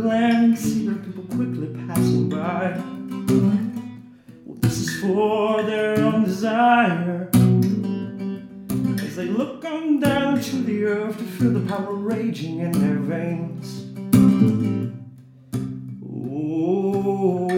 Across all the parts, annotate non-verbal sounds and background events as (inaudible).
Land and see their people quickly passing by. Well, this is for their own desire. As they look on down to the earth to feel the power raging in their veins. Oh,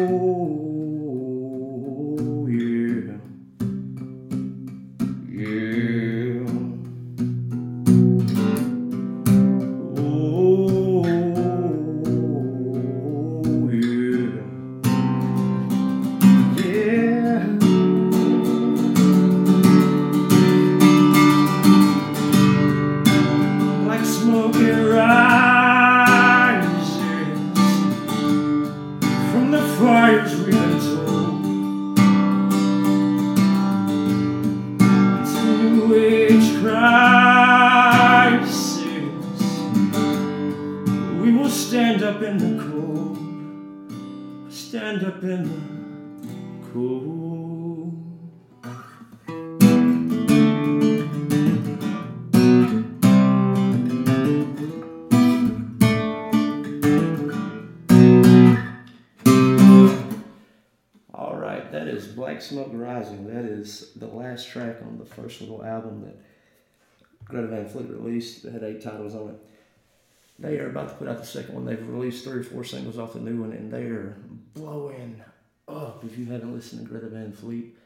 is the last track on the first little album that Greta Van Fleet released that had eight titles on it. They are about to put out the second one. They've released three or four singles off the new one, and they are blowing up. If you haven't listened to Greta Van Fleet,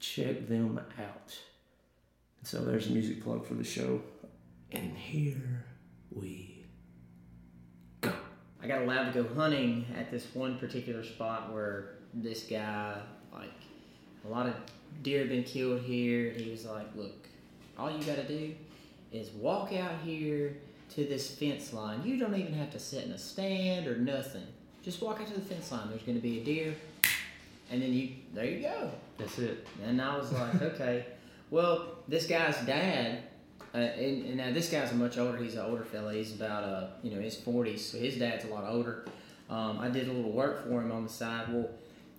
check them out. So there's a music plug for the show. And here we go. I got allowed to go hunting at this one particular spot where this guy, like, a lot of deer have been killed here. He was like, "Look, all you got to do is walk out here to this fence line. You don't even have to sit in a stand or nothing. Just walk out to the fence line. There's going to be a deer, and then you there you go." That's it. And I was like, (laughs) okay. Well, this guy's dad, uh, and, and now this guy's much older. He's an older fella. He's about uh, you know, his forties. So his dad's a lot older. Um, I did a little work for him on the side. Well,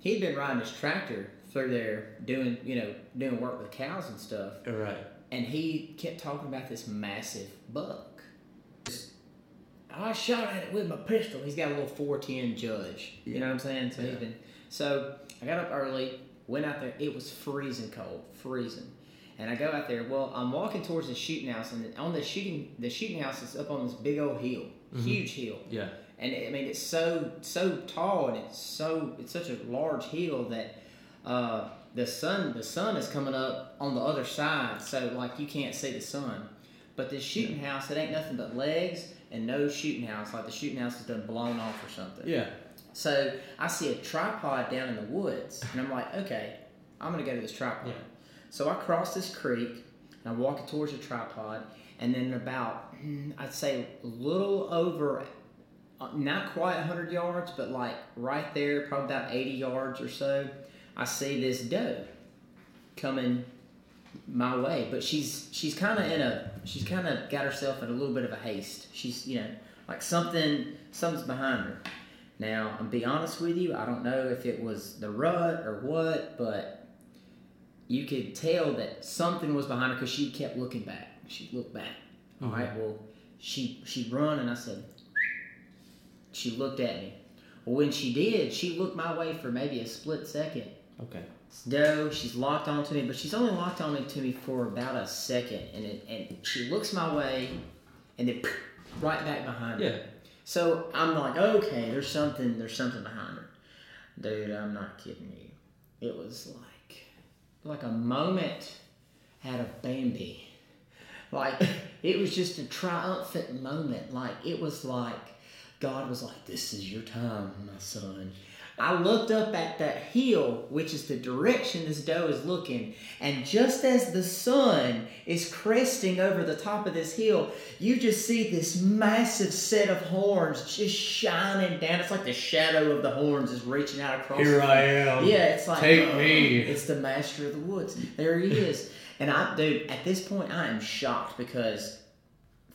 he'd been riding his tractor through there doing, you know, doing work with cows and stuff. Right. And he kept talking about this massive buck. I shot at it with my pistol. He's got a little 410 judge. You know what I'm saying? So he's Yeah. been. So I got up early, went out there. It was freezing cold, freezing. And I go out there. Well, I'm walking towards the shooting house, and on the shooting, the shooting house is up on this big old hill, mm-hmm. huge hill. Yeah. And I mean, it's so so tall, and it's so it's such a large hill that uh, the sun the sun is coming up on the other side, so like you can't see the sun. But this shooting house, it ain't nothing but legs and no shooting house. Like the shooting house is done blown off or something. Yeah. So I see a tripod down in the woods, and I'm like, okay, I'm gonna go to this tripod. Yeah. So I cross this creek, and I'm walking towards the tripod, and then about, mm, I'd say a little over, uh, not quite 100 yards, but like right there, probably about 80 yards or so, I see this doe coming my way, but she's she's kind of in a she's kind of got herself in a little bit of a haste. She's you know like something something's behind her. Now I'm be honest with you, I don't know if it was the rut or what, but you could tell that something was behind her because she kept looking back. She looked back. Oh, All right, well she she run and I said she looked at me. Well, when she did, she looked my way for maybe a split second. Okay. No, she's locked onto me, but she's only locked onto to me for about a second, and it, and she looks my way, and then (laughs) right back behind Yeah. her. So I'm like, okay, there's something, there's something behind her, dude. I'm not kidding you. It was like, like a moment out of Bambi, like (laughs) it was just a triumphant moment. Like it was like God was like, "This is your time, my son." I looked up at that hill, which is the direction this doe is looking, and just as the sun is cresting over the top of this hill, you just see this massive set of horns just shining down. It's like the shadow of the horns is reaching out across. Here I am. yeah, it's like Take uh, me. It's the master of the woods. There he is. And I, dude, at this point, I am shocked because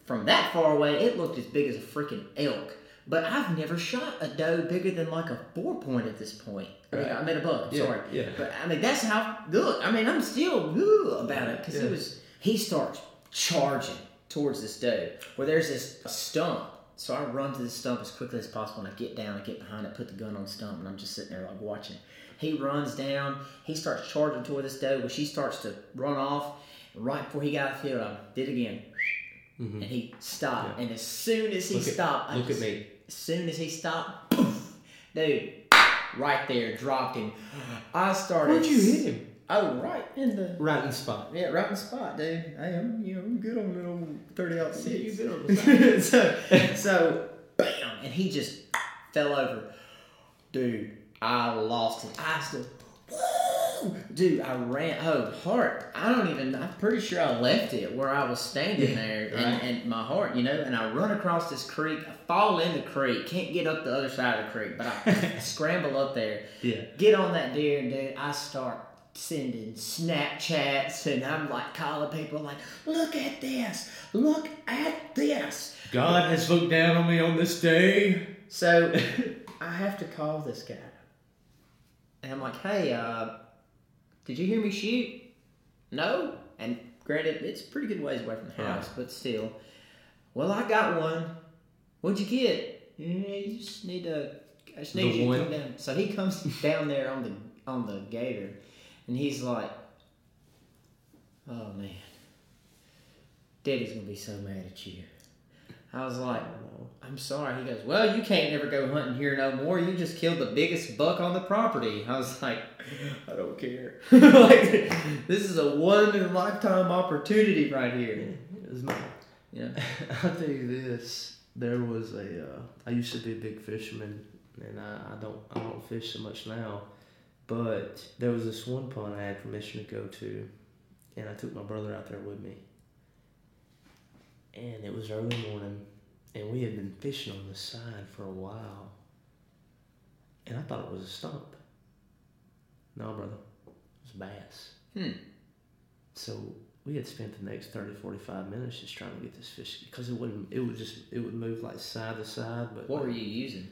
from that far away, it looked as big as a freaking elk. But I've never shot a doe bigger than like a four point at this point. I mean, Right. I mean a buck. Yeah, sorry. yeah. But I mean, that's how. Look, I mean, I'm still ugh, about it because Yeah. it was. He starts charging towards this doe where there's this stump. So I run to the stump as quickly as possible and I get down, I get behind it, put the gun on the stump, and I'm just sitting there like watching. He runs down, he starts charging toward this doe, but she starts to run off. Right before he got out the field, I did again. And he stopped. And as soon as he Mm-hmm. Look at- stopped, I look at me. As soon as he stopped, poof, dude, right there, dropped him. I started. Where'd you hit him? Oh, right in the Right in the spot. yeah, right in the spot, dude. I am, you know, I'm good on the old thirty out Yeah, you six. good on the (laughs) so, so, bam, and he just fell over. Dude, I lost it. I still, Dude, I ran. Oh, heart. I don't even. I'm pretty sure I left it where I was standing there, right. and, and my heart, you know. And I run across this creek. I fall in the creek. Can't get up the other side of the creek, but I (laughs) scramble up there Yeah. get on that deer and dude, I start sending Snapchats and I'm like calling people like, look at this, look at this. God has looked down on me on this day. So (laughs) I have to call this guy. And I'm like, hey, uh, did you hear me shoot? No? And granted, it's pretty good ways away from the Right. house, but still. Well, I got one. What'd you get? "Mm, You just need to. I just need The you to one? come down. So he comes (laughs) down there on the on the gator, and he's like, "Oh man, Daddy's gonna be so mad at you." I was like, I'm sorry. He goes, Well, you can't never go hunting here no more. You just killed the biggest buck on the property. I was like, I don't care. (laughs) like, this is a one in a lifetime opportunity right here. Was mine. Yeah. (laughs) I'll tell you this. There was a. Uh, I used to be a big fisherman, and I, I don't. I don't fish so much now. But there was this one pond I had permission to go to, and I took my brother out there with me. And it was early morning, and we had been fishing on the side for a while. And I thought it was a stump. No, brother, it was bass. Hmm. So we had spent the next 30, 45 minutes just trying to get this fish because it wouldn't. It would just. It would move like side to side, but What were you using?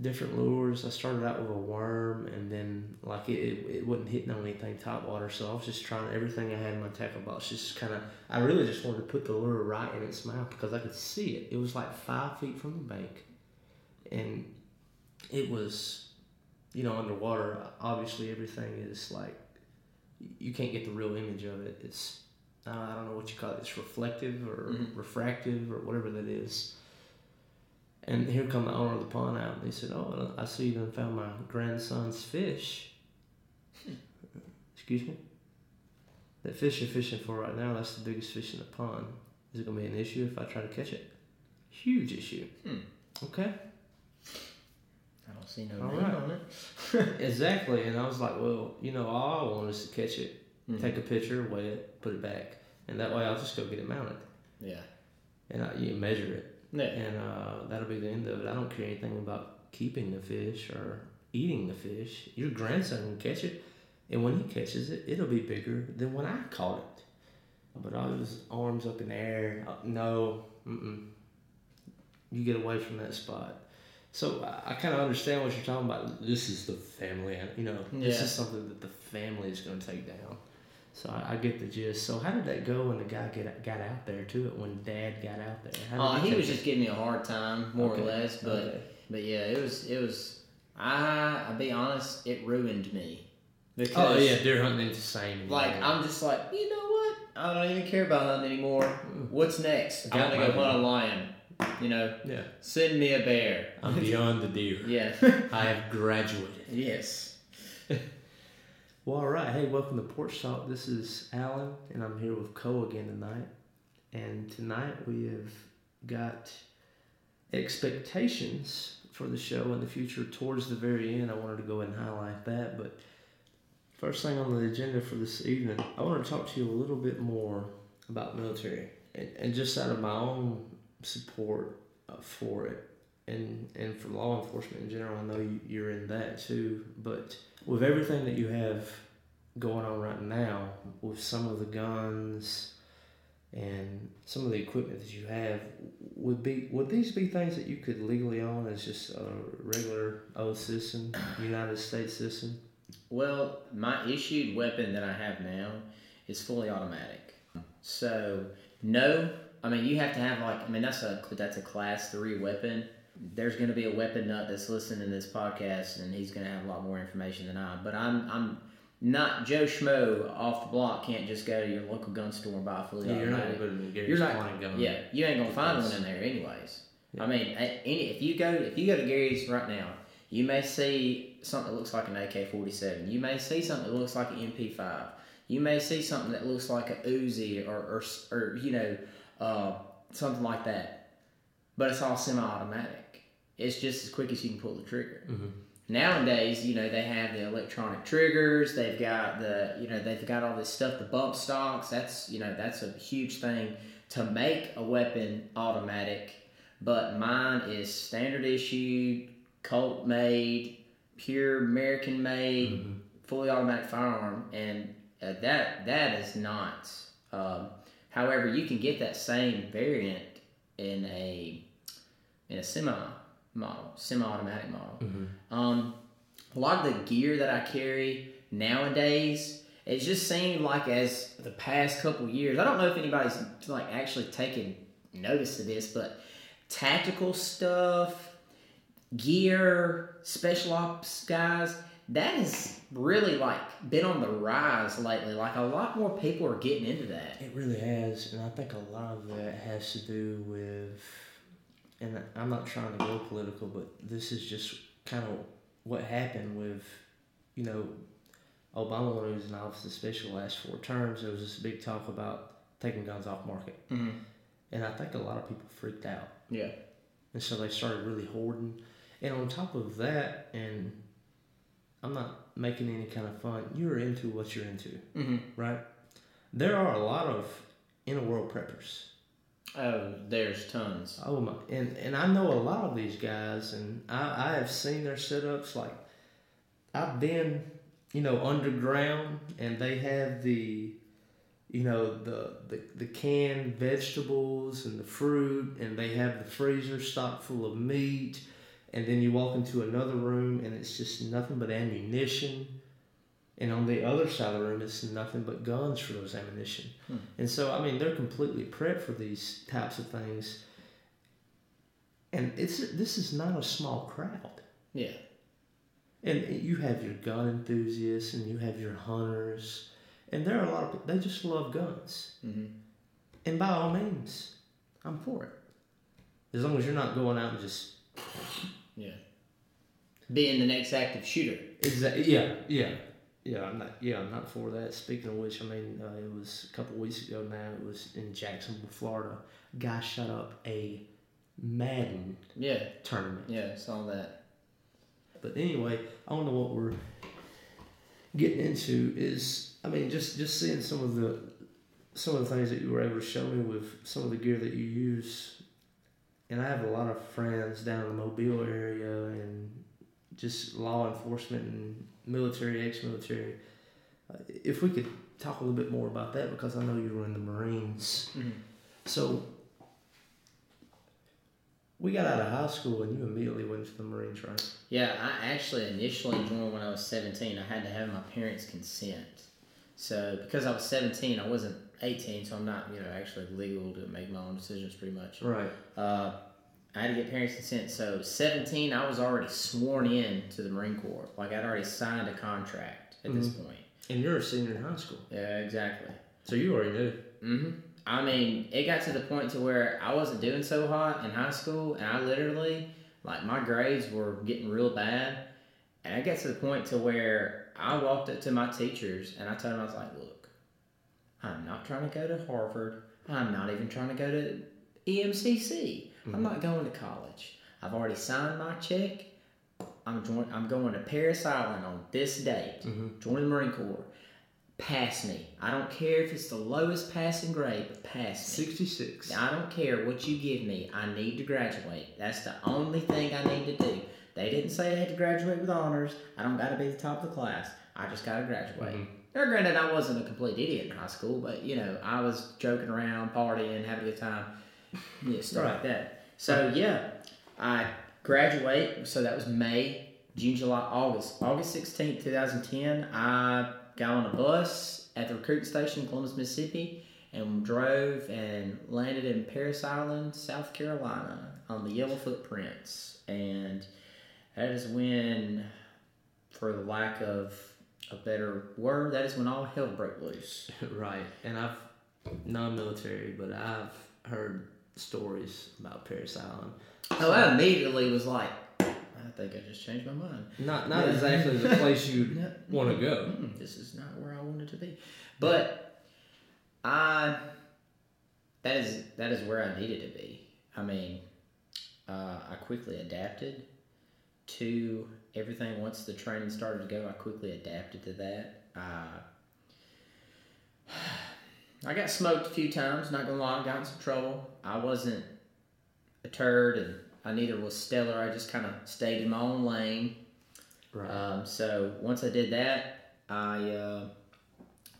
Different lures. I started out with a worm, and then like it, it, it wasn't hitting on anything top water. So I was just trying everything I had in my tackle box. Just kind of, I really just wanted to put the lure right in its mouth because I could see it. It was like five feet from the bank, and it was, you know, underwater. Obviously, everything is like you can't get the real image of it. It's I don't know what you call it. It's reflective or Mhm. refractive or whatever that is. And here come the owner of the pond out, and he said, "Oh, I see you done found my grandson's fish." Excuse me. That fish you're fishing for right now, that's the biggest fish in the pond. Is it gonna be an issue if I try to catch it? Huge issue. Hmm. Okay. I don't see no name right. on it. (laughs) Exactly. And I was like, well, you know, all I want is to catch it, Mhm. take a picture, weigh it, put it back, and that way I'll just go get it mounted Yeah. and I, you measure it. Yeah. and uh, that'll be the end of it. I don't care anything about keeping the fish or eating the fish. Your grandson can catch it, and when he catches it, it'll be bigger than when I caught it. But I was arms up in the air. Uh, no, mm-mm. you get away from that spot. So I, I kind of understand what you're talking about. This is the family, you know. This Yeah. is something that the family is going to take down. So I, I get the gist. So how did that go when the guy get got out there to it? When Dad got out there? How Uh, he was it? just giving me a hard time, more Okay. or less. But Okay. but yeah, it was it was. I I'll be honest, it ruined me. Because Oh yeah, deer hunting ain't the same. Like anymore. I'm just like, you know what? I don't even care about hunting anymore. What's next? I'm gonna go my hunt a lion. You know, yeah, send me a bear. I'm (laughs) beyond the deer. Yeah. I have graduated. yes. (laughs) Well, all right. Hey, welcome to Porch Talk. This is Alan, and I'm here with Cole again tonight. And tonight we have got expectations for the show in the future towards the very end. I wanted to go ahead and highlight that. But first thing on the agenda for this evening, I want to talk to you a little bit more about military and, and just out of my own support uh, for it and and for law enforcement in general. I know you're in that too, but with everything that you have going on right now, with some of the guns and some of the equipment that you have, would be would these be things that you could legally own as just a regular old citizen, (clears throat) United States citizen? Well, my issued weapon that I have now is fully automatic. So no, I mean you have to have like I mean that's a that's a class three weapon there's going to be a weapon nut that's listening to this podcast, and he's going to have a lot more information than I. But I'm I'm not Joe Schmo off the block. Can't just go to your local gun store and buy a fully Yeah, you're not going to Gary's You're not. Gun. Yeah, you ain't gonna find one in there anyways. Yeah. I mean, any if you go if you go to Gary's right now, you may see something that looks like an AK forty seven. You may see something that looks like an MP five. You may see something that looks like a Uzi or or, or you know uh, something like that. But it's all semi automatic. It's just as quick as you can pull the trigger. Mhm. Nowadays, you know, they have the electronic triggers. They've got the, you know, they've got all this stuff, the bump stocks. That's, you know, that's a huge thing to make a weapon automatic. But mine is standard issued, Colt made, pure American made, Mm-hmm. fully automatic firearm, and uh, that that is not. Um, however, you can get that same variant in a in a semi model, semi-automatic model. Um, a lot of the gear that I carry nowadays, it just seemed like as the past couple years, I don't know if anybody's like actually taken notice of this, but tactical stuff, gear, special ops guys, that has really like been on the rise lately. Like a lot more people are getting into that. It really has, and I think a lot of that has to do with, and I'm not trying to go political, but this is just kind of what happened with, you know, Obama when he was in office, especially the last four terms. There was this big talk about taking guns off market, Mhm. and I think a lot of people freaked out, Yeah. and so they started really hoarding. And on top of that, and I'm not making any kind of fun. You're into what you're into Mm-hmm. right? There are a lot of inner world preppers. Oh, there's tons. Oh my! And and I know a lot of these guys, and I I have seen their setups. Like I've been, you know, underground, and they have the, you know, the the the canned vegetables and the fruit, and they have the freezer stocked full of meat. And then you walk into another room, and it's just nothing but ammunition. And on the other side of the room, it's nothing but guns for those ammunition. And so, I mean, they're completely prepped for these types of things. And it's this is not a small crowd. Yeah. And you have your gun enthusiasts, and you have your hunters, and there are a lot of they just love guns. Mm-hmm. And by all means, I'm for it. As long as you're not going out and just Yeah. Being the next active shooter. Exactly. Yeah. Yeah. Yeah. I'm not. Yeah. I'm not for that. Speaking of which, I mean, uh, it was a couple weeks ago. Now it was in Jacksonville, Florida. Guy shut up a Madden Yeah. tournament. Yeah. Saw that. But anyway, I don't know what we're getting into. Is I mean, just just seeing some of the some of the things that you were able to show me with some of the gear that you use, and I have a lot of friends down in the Mobile area and just law enforcement and military, ex-military. Uh, if we could talk a little bit more about that, because I know you were in the Marines. Mhm. So we got out of high school and you immediately went to the Marines, right? Yeah, I actually initially joined when I was 17. I had to have my parents' consent. So because I was 17, I wasn't 18, so I'm not, you know, actually legal to make my own decisions pretty much. Right. Uh, I had to get parents' consent. So 17, I was already sworn in to the Marine Corps. Like I'd already signed a contract at this point. And you're a senior in high school, Yeah, exactly. so you already knew. hmm I mean, it got to the point to where I wasn't doing so hot in high school, and I literally, like, my grades were getting real bad, and I got to the point to where I walked up to my teachers and I told them I was like, "Look, I'm not trying to go to Harvard I'm not even trying to go to EMCC. I'm not going to college. I've already signed my check. I'm join- I'm going to Parris Island on this date. Mm-hmm. Join the Marine Corps. Pass me. I don't care if it's the lowest passing grade, but pass me. 66. I don't care what you give me. I need to graduate. That's the only thing I need to do. They didn't say I had to graduate with honors. I don't got to be the top of the class. I just got to graduate. Mm-hmm. Now, granted, I wasn't a complete idiot in high school, but you know, I was joking around, partying, having a good time, yeah, stuff like that. So yeah, I graduate. So that was May, June, July, August. August sixteenth, two thousand ten. I got on a bus at the recruiting station in Columbus, Mississippi, and drove and landed in Parris Island, South Carolina, on the Yellow Footprints, and that is when, for the lack of a better word, that is when all hell broke loose. (laughs) Right. And I've, non military, but I've heard stories about Parris Island. Oh, I immediately was like, I think I just changed my mind. Not not exactly the (laughs) place you'd No. want to go. Mm, this is not where I wanted to be. But I that is that is where I needed to be. I mean, uh, I quickly adapted to everything. Once the training started to go, I quickly adapted to that. Uh, I got smoked a few times. Not gonna lie, I got in some trouble. I wasn't a turd, and I neither was stellar. I just kind of stayed in my own lane. Right. Um, so once I did that, I uh,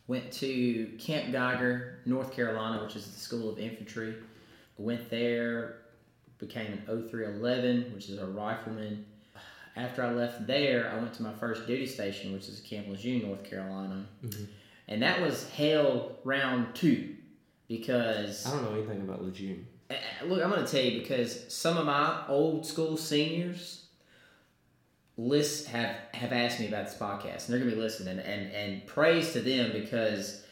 went to Camp Geiger, North Carolina, which is the School of Infantry. Went there, became an 0311, which is a rifleman. After I left there, I went to my first duty station, which is Camp Lejeune, North Carolina. And that was hell round two because I don't know anything about Lejeune. Look, I'm going to tell you because some of my old school seniors list have have asked me about this podcast, and they're going to be listening. And and praise to them because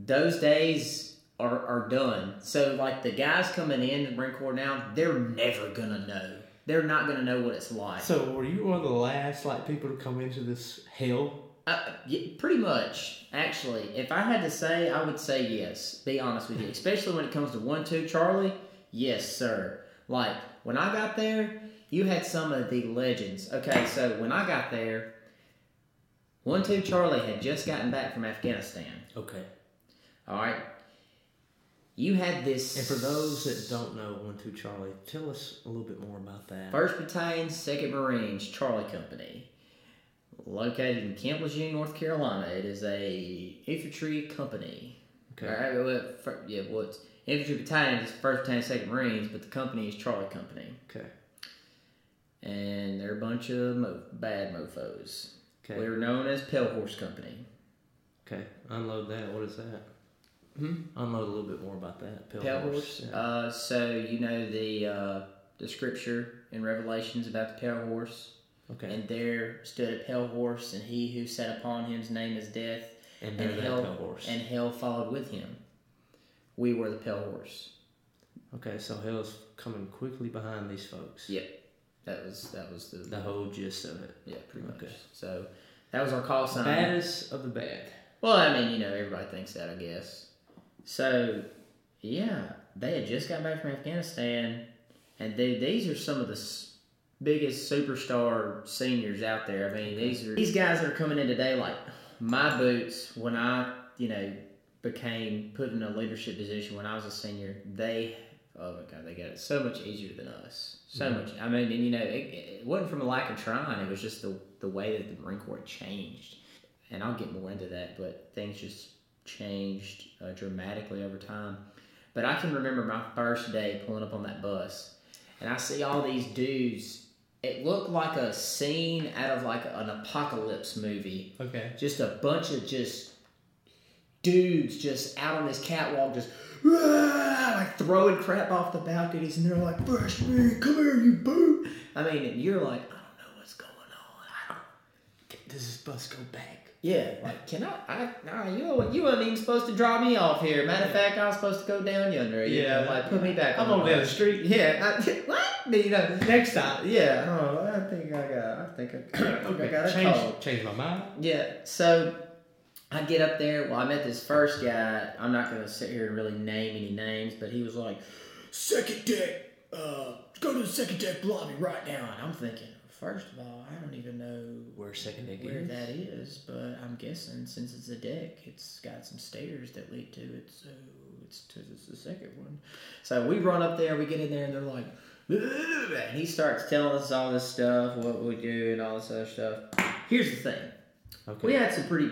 those days are are done. So like the guys coming in the Marine Corps now, they're never gonna know. They're not gonna know what it's like. So were you one of the last like people to come into this hell? Uh, yeah, pretty much, actually. If I had to say, I would say yes. Be honest with you, (laughs) especially when it comes to one two Charlie. Yes, sir. Like when I got there, you had some of the legends. Okay, so when I got there, one two Charlie had just gotten back from Afghanistan. Okay. All right, you had this. And for those that don't know One Two Charlie, tell us a little bit more about that. First Battalion, Second Marines, Charlie Company, located in Camp Lejeune, North Carolina. It is a infantry company. Okay. All right, well, fir- yeah, well, it's infantry battalion is First Battalion, Second Marines, but the company is Charlie Company, Okay. and they're a bunch of mo- bad mofo's. Okay. We were known as Pale Horse Company. Okay. Unload that. What is that? Hmm? Unload a little bit more about that. Pale, Pale horse. horse. Yeah. Uh, so you know the uh, the scripture in Revelations about the pale horse. Okay. And there stood a pale horse, and he who sat upon him's name is death, And, and hell pale horse. and hell followed with him. We were the pale horse. okay, so hell's coming quickly behind these folks. Yep, that was that was the The whole gist of it. yeah pretty much. So that was our call sign. Baddest of the bad. Well, I mean, you know, everybody thinks that, I guess. So, yeah, they had just got back from Afghanistan, and they, these are some of the biggest superstar seniors out there. I mean, these are these guys that are coming in today. Like my boots, when I, you know, became put in a leadership position when I was a senior, they, oh my god, they got it so much easier than us. So much. I mean, and you know, it, it wasn't from a lack of trying. It was just the the way that the Marine Corps changed and I'll get more into that, but things just changed uh, dramatically over time. But I can remember my first day pulling up on that bus, and I see all these dudes. It looked like a scene out of like an apocalypse movie. Okay. Just a bunch of just dudes just out on this catwalk, just "Rah!" like throwing crap off the balconies, and they're like, "Fresh meat, come here, you boot!" I mean, and you're like, "I don't know what's going on. I don't Does this bus go back? Yeah, like can I? I nah, you you weren't even supposed to drop me off here. Matter of fact, I was supposed to go down yonder. You Yeah. know, like put me back. I'm on down the street. Yeah, I, (laughs) what? You know, Next time. yeah. Oh, I think I got. I think I, think I got a change, cold. change my mind. Yeah. So I get up there. Well, I met this first guy. I'm not going to sit here and really name any names, but he was like, second deck, uh, go to the second deck lobby right now. And I'm thinking, first of all, I don't even know Where second deck where is? that is, but I'm guessing since it's a deck, it's got some stairs that lead to it, so it's to it's the second one. So we run up there, we get in there, and they're like, and he starts telling us all this stuff, what we do, and all this other stuff. Here's the thing: Okay. we had some pretty,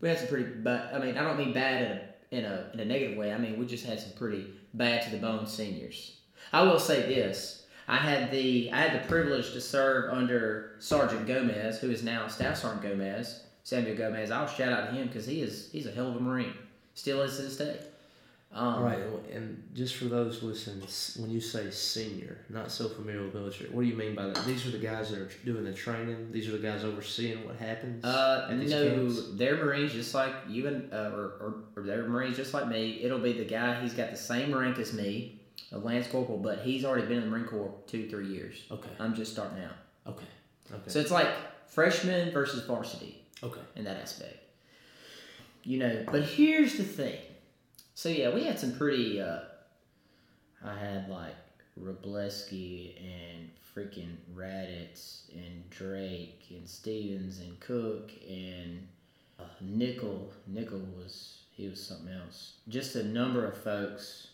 we had some pretty, but I mean, I don't mean bad in a in a in a negative way. I mean, we just had some pretty bad to the bone seniors. I will say this. I had the I had the privilege to serve under Sergeant Gomez, who is now Staff Sergeant Gomez, Samuel Gomez. I'll shout out to him because he is he's a hell of a Marine, still is to this day. Um, right, and just for those listening, when you say senior, not so familiar with military, what do you mean by that? These are the guys that are doing the training. These are the guys overseeing what happens. Uh, at these no, camps? they're Marines just like you and uh, or, or, or they're Marines just like me. It'll be the guy. He's got the same rank as me, a Lance Corporal, but he's already been in the Marine Corps two, three years. Okay. I'm just starting out, Okay. Okay. so it's like freshman versus varsity okay. in that aspect. You know, but here's the thing. So yeah, we had some pretty. Uh, I had like Robleski and freaking Raditz and Drake and Stevens and Cook and uh, Nickel. Nickel was he was something else. Just a number of folks.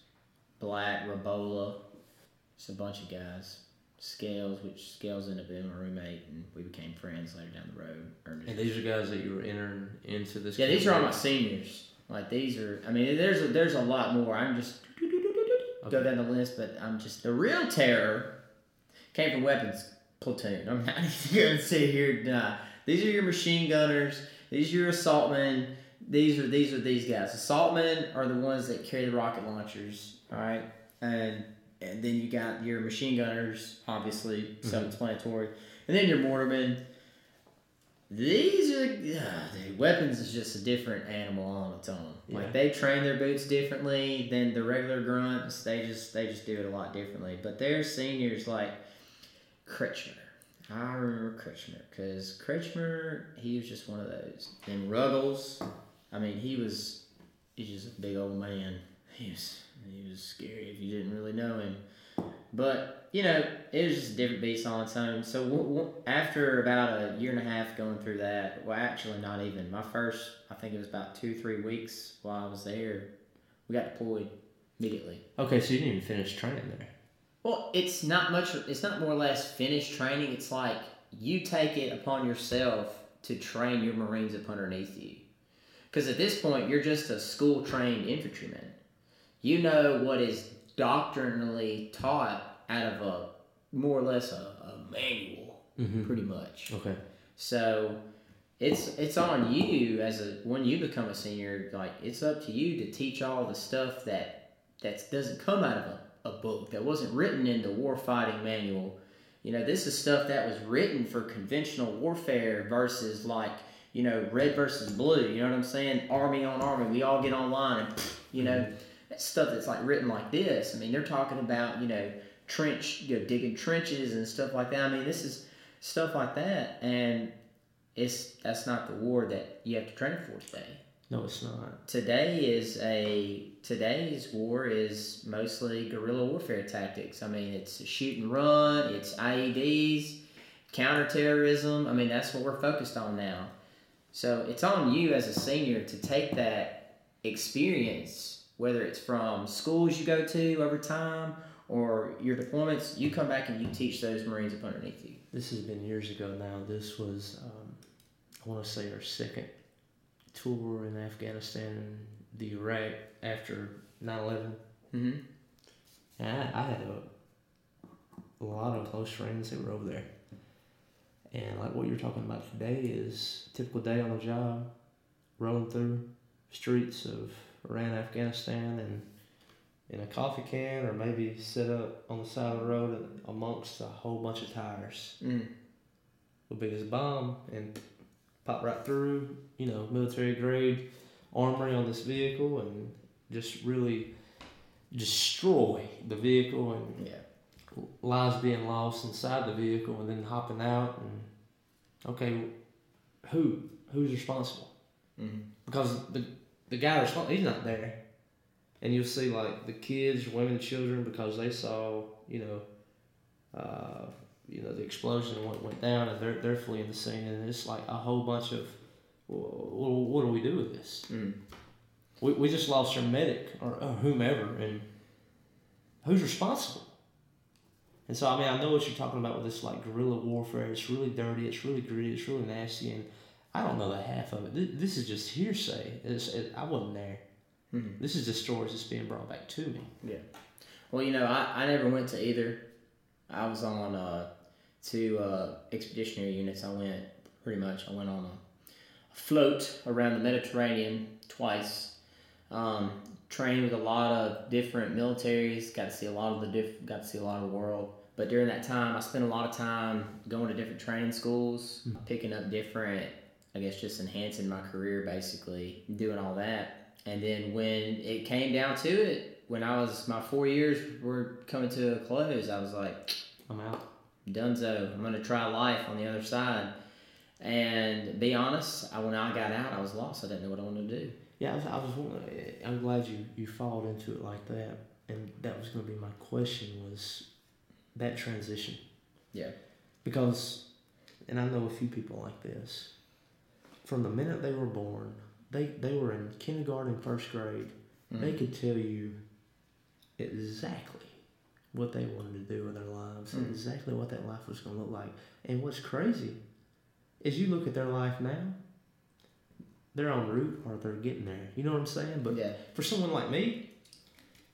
Black, Rabola, just a bunch of guys. Scales, which Scales ended up being my roommate, and we became friends later down the road. And these are guys that you were entering into this. yeah, these are all my seniors. Like these are, I mean, there's a, there's a lot more. I'm just go down the list, but I'm just the real terror came from weapons platoon. I'm not (laughs) even gonna sit here and deny. These are your machine gunners. These are your assaultmen. These are these are these guys. Assaultmen are the ones that carry the rocket launchers. All right, and and then you got your machine gunners, obviously mm-hmm. self-explanatory, and then your mortarmen. These are yeah, dude, weapons is just a different animal on its own. Yeah. Like they train their boots differently than the regular grunts. They just they just do it a lot differently. But their seniors like Kretschmer. I remember Kretschmer because Kretschmer he was just one of those. And Ruggles, I mean he was he's just a big old man. He was he was scary if you didn't really know him. But you know, it was just a different beast on its own. So w- w- after about a year and a half going through that, well, actually not even. My first, I think it was about two, three weeks while I was there, we got deployed immediately. Okay, so you didn't even finish training there. Well, it's not much. It's not more or less finished training. It's like you take it upon yourself to train your Marines up underneath you. Because at this point, you're just a school trained infantryman. You know what is doctrinally taught out of a more or less a, a manual, Mm-hmm. pretty much. Okay. So it's it's on you as a when you become a senior, like it's up to you to teach all the stuff that that doesn't come out of a, a book that wasn't written in the war fighting manual. You know, this is stuff that was written for conventional warfare versus like, you know, red versus blue. You know what I'm saying? Army on army. We all get online and you know, that stuff that's like written like this. I mean, they're talking about, you know, trench you know, digging trenches and stuff like that. I mean, this is stuff like that and it's that's not the war that you have to train for today. No, it's not. Today is a today's war is mostly guerrilla warfare tactics. I mean, it's shoot and run, it's IEDs, counterterrorism. I mean, that's what we're focused on now. So it's on you as a senior to take that experience, whether it's from schools you go to over time or your deployments, you come back and you teach those Marines up underneath you. This has been years ago now. This was, um, I want to say, our second tour in Afghanistan and the Iraq after 9 11. Mm-hmm. And I, I had a, a lot of close friends that were over there. And like what you're talking about today is a typical day on the job, rolling through streets of Iran, Afghanistan, and in a coffee can, or maybe sit up on the side of the road amongst a whole bunch of tires. Mm. The biggest bomb and pop right through, you know, military grade armory on this vehicle and just really destroy the vehicle and Yeah. lives being lost inside the vehicle and then hopping out and okay who who's responsible Mhm. because the the guy responsible he's not there, and you'll see like the kids, women, children because they saw you know, uh, you know the explosion and what went down, and they're they're fleeing the scene, and it's like a whole bunch of, well, what do we do with this? Mm. We, we just lost our medic or, or whomever, and who's responsible? And so, I mean, I know what you're talking about with this like guerrilla warfare. It's really dirty. It's really gritty. It's really nasty, and I don't know the half of it. This, this is just hearsay. It's, it, I wasn't there. Mhm. This is just stories that's being brought back to me. Yeah. Well, you know, I, I never went to either. I was on uh, two uh, expeditionary units. I went pretty much. I went on a float around the Mediterranean twice. Um, trained with a lot of different militaries. Got to see a lot of the diff- Got to see a lot of the world. But during that time, I spent a lot of time going to different training schools, picking up different. I guess just enhancing my career, basically doing all that. And then when it came down to it, when I was my four years were coming to a close, I was like, I'm out. Dunzo, I'm gonna try life on the other side. And be honest, I, when I got out, I was lost. I didn't know what I wanted to do. Yeah, I was. I was wondering- I'm glad you you followed into it like that, and that was going to be my question was that transition. Yeah. Because, and I know a few people like this. From the minute they were born, they they were in kindergarten, first grade. They Mm. could tell you exactly what they wanted to do with their lives, and Mm. exactly what that life was going to look like. And what's crazy is you look at their life now. They're on route, or they're getting there. You know what I'm saying? But yeah, for someone like me,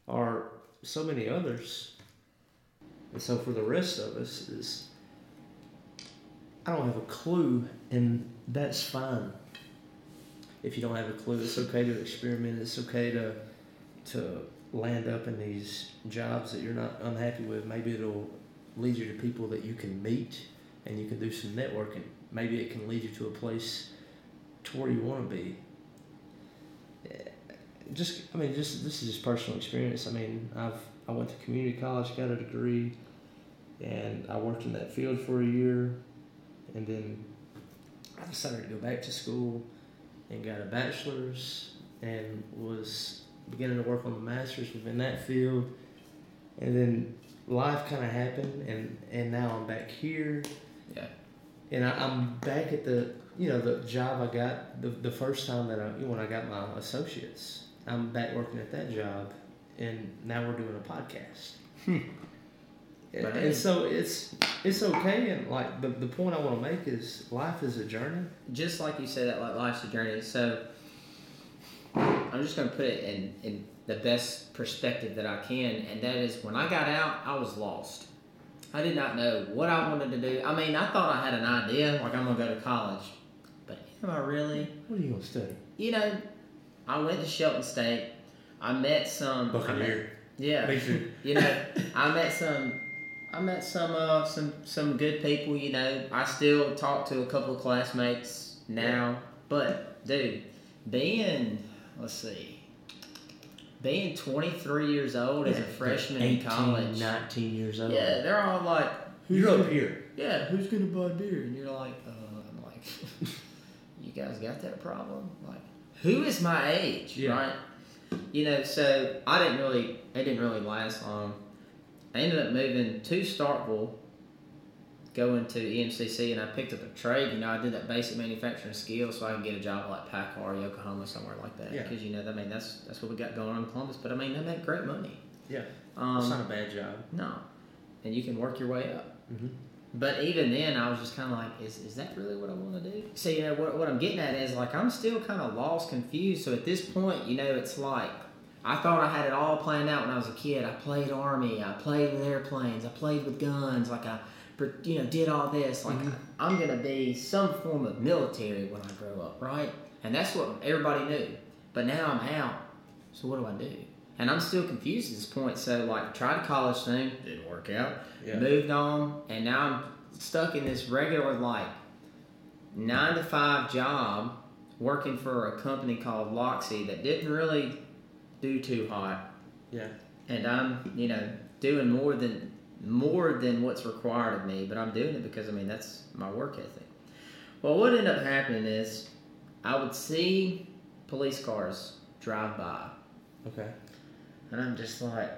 or so many others, and so for the rest of us, is I don't have a clue, and that's fine. If you don't have a clue, it's okay to experiment. It's okay to to land up in these jobs that you're not unhappy with. Maybe it'll lead you to people that you can meet, and you can do some networking. Maybe it can lead you to a place to where you want to be just I mean just this is just personal experience. I mean I've I went to community college, got a degree, and I worked in that field for a year, and then I decided to go back to school and got a bachelor's and was beginning to work on the master's within that field, and then life kind of happened and and now I'm back here. Yeah. And I, I'm back at the you know the job I got the, the first time that I when I got my associates. I'm back working at that job, and now we're doing a podcast. And, But and so it's it's okay, and like the, the point I want to make is life is a journey. just like you said, that like life's a journey. So I'm just gonna put it in in the best perspective that I can, and that is when I got out, I was lost. I did not know what I wanted to do. I mean, I thought I had an idea, like I'm gonna go to college, but am I really? What are you gonna study? You know, I went to Shelton State. I met some. I met- yeah. Me too. you know, I met some. I met some uh, some some good people. You know, I still talk to a couple of classmates now. But dude, being let's see, being 23 years old as a freshman in 18, college, 19 years old. yeah, they're all like, You're up gonna- here. Yeah, who's gonna buy beer? And you're like, uh, I'm like, (laughs) you guys got that problem? Like, who is my age, Yeah. right? You know, so I didn't really, it didn't really last long. I ended up moving to Starkville, going to EMCC, and I picked up a trade. You know, I did that basic manufacturing skill so I can get a job like Packard, Yokohama, somewhere like that. Yeah. Because you know, I mean, that's that's what we got going on in Columbus. But I mean, they make great money. Yeah. Um, It's not a bad job. no, and you can work your way up. Mhm. But even then, I was just kind of like, is, is that really what I want to do? So, you know, what, what I'm getting at is like, I'm still kind of lost, confused. So at this point, you know, it's like, I thought I had it all planned out when I was a kid. I played Army, I played with airplanes, I played with guns, like I, you know, did all this. Like, mm-hmm. I'm going to be some form of military when I grow up, right? And that's what everybody knew. But now I'm out. So what do I do? And I'm still confused at this point. So, like, tried a college thing, didn't work out Yeah. moved on, and now I'm stuck in this regular like nine to five job working for a company called Loxy that didn't really do too hot, Yeah. and I'm you know doing more than more than what's required of me, but I'm doing it because I mean that's my work ethic. Well, what ended up happening is I would see police cars drive by, Okay. and I'm just like,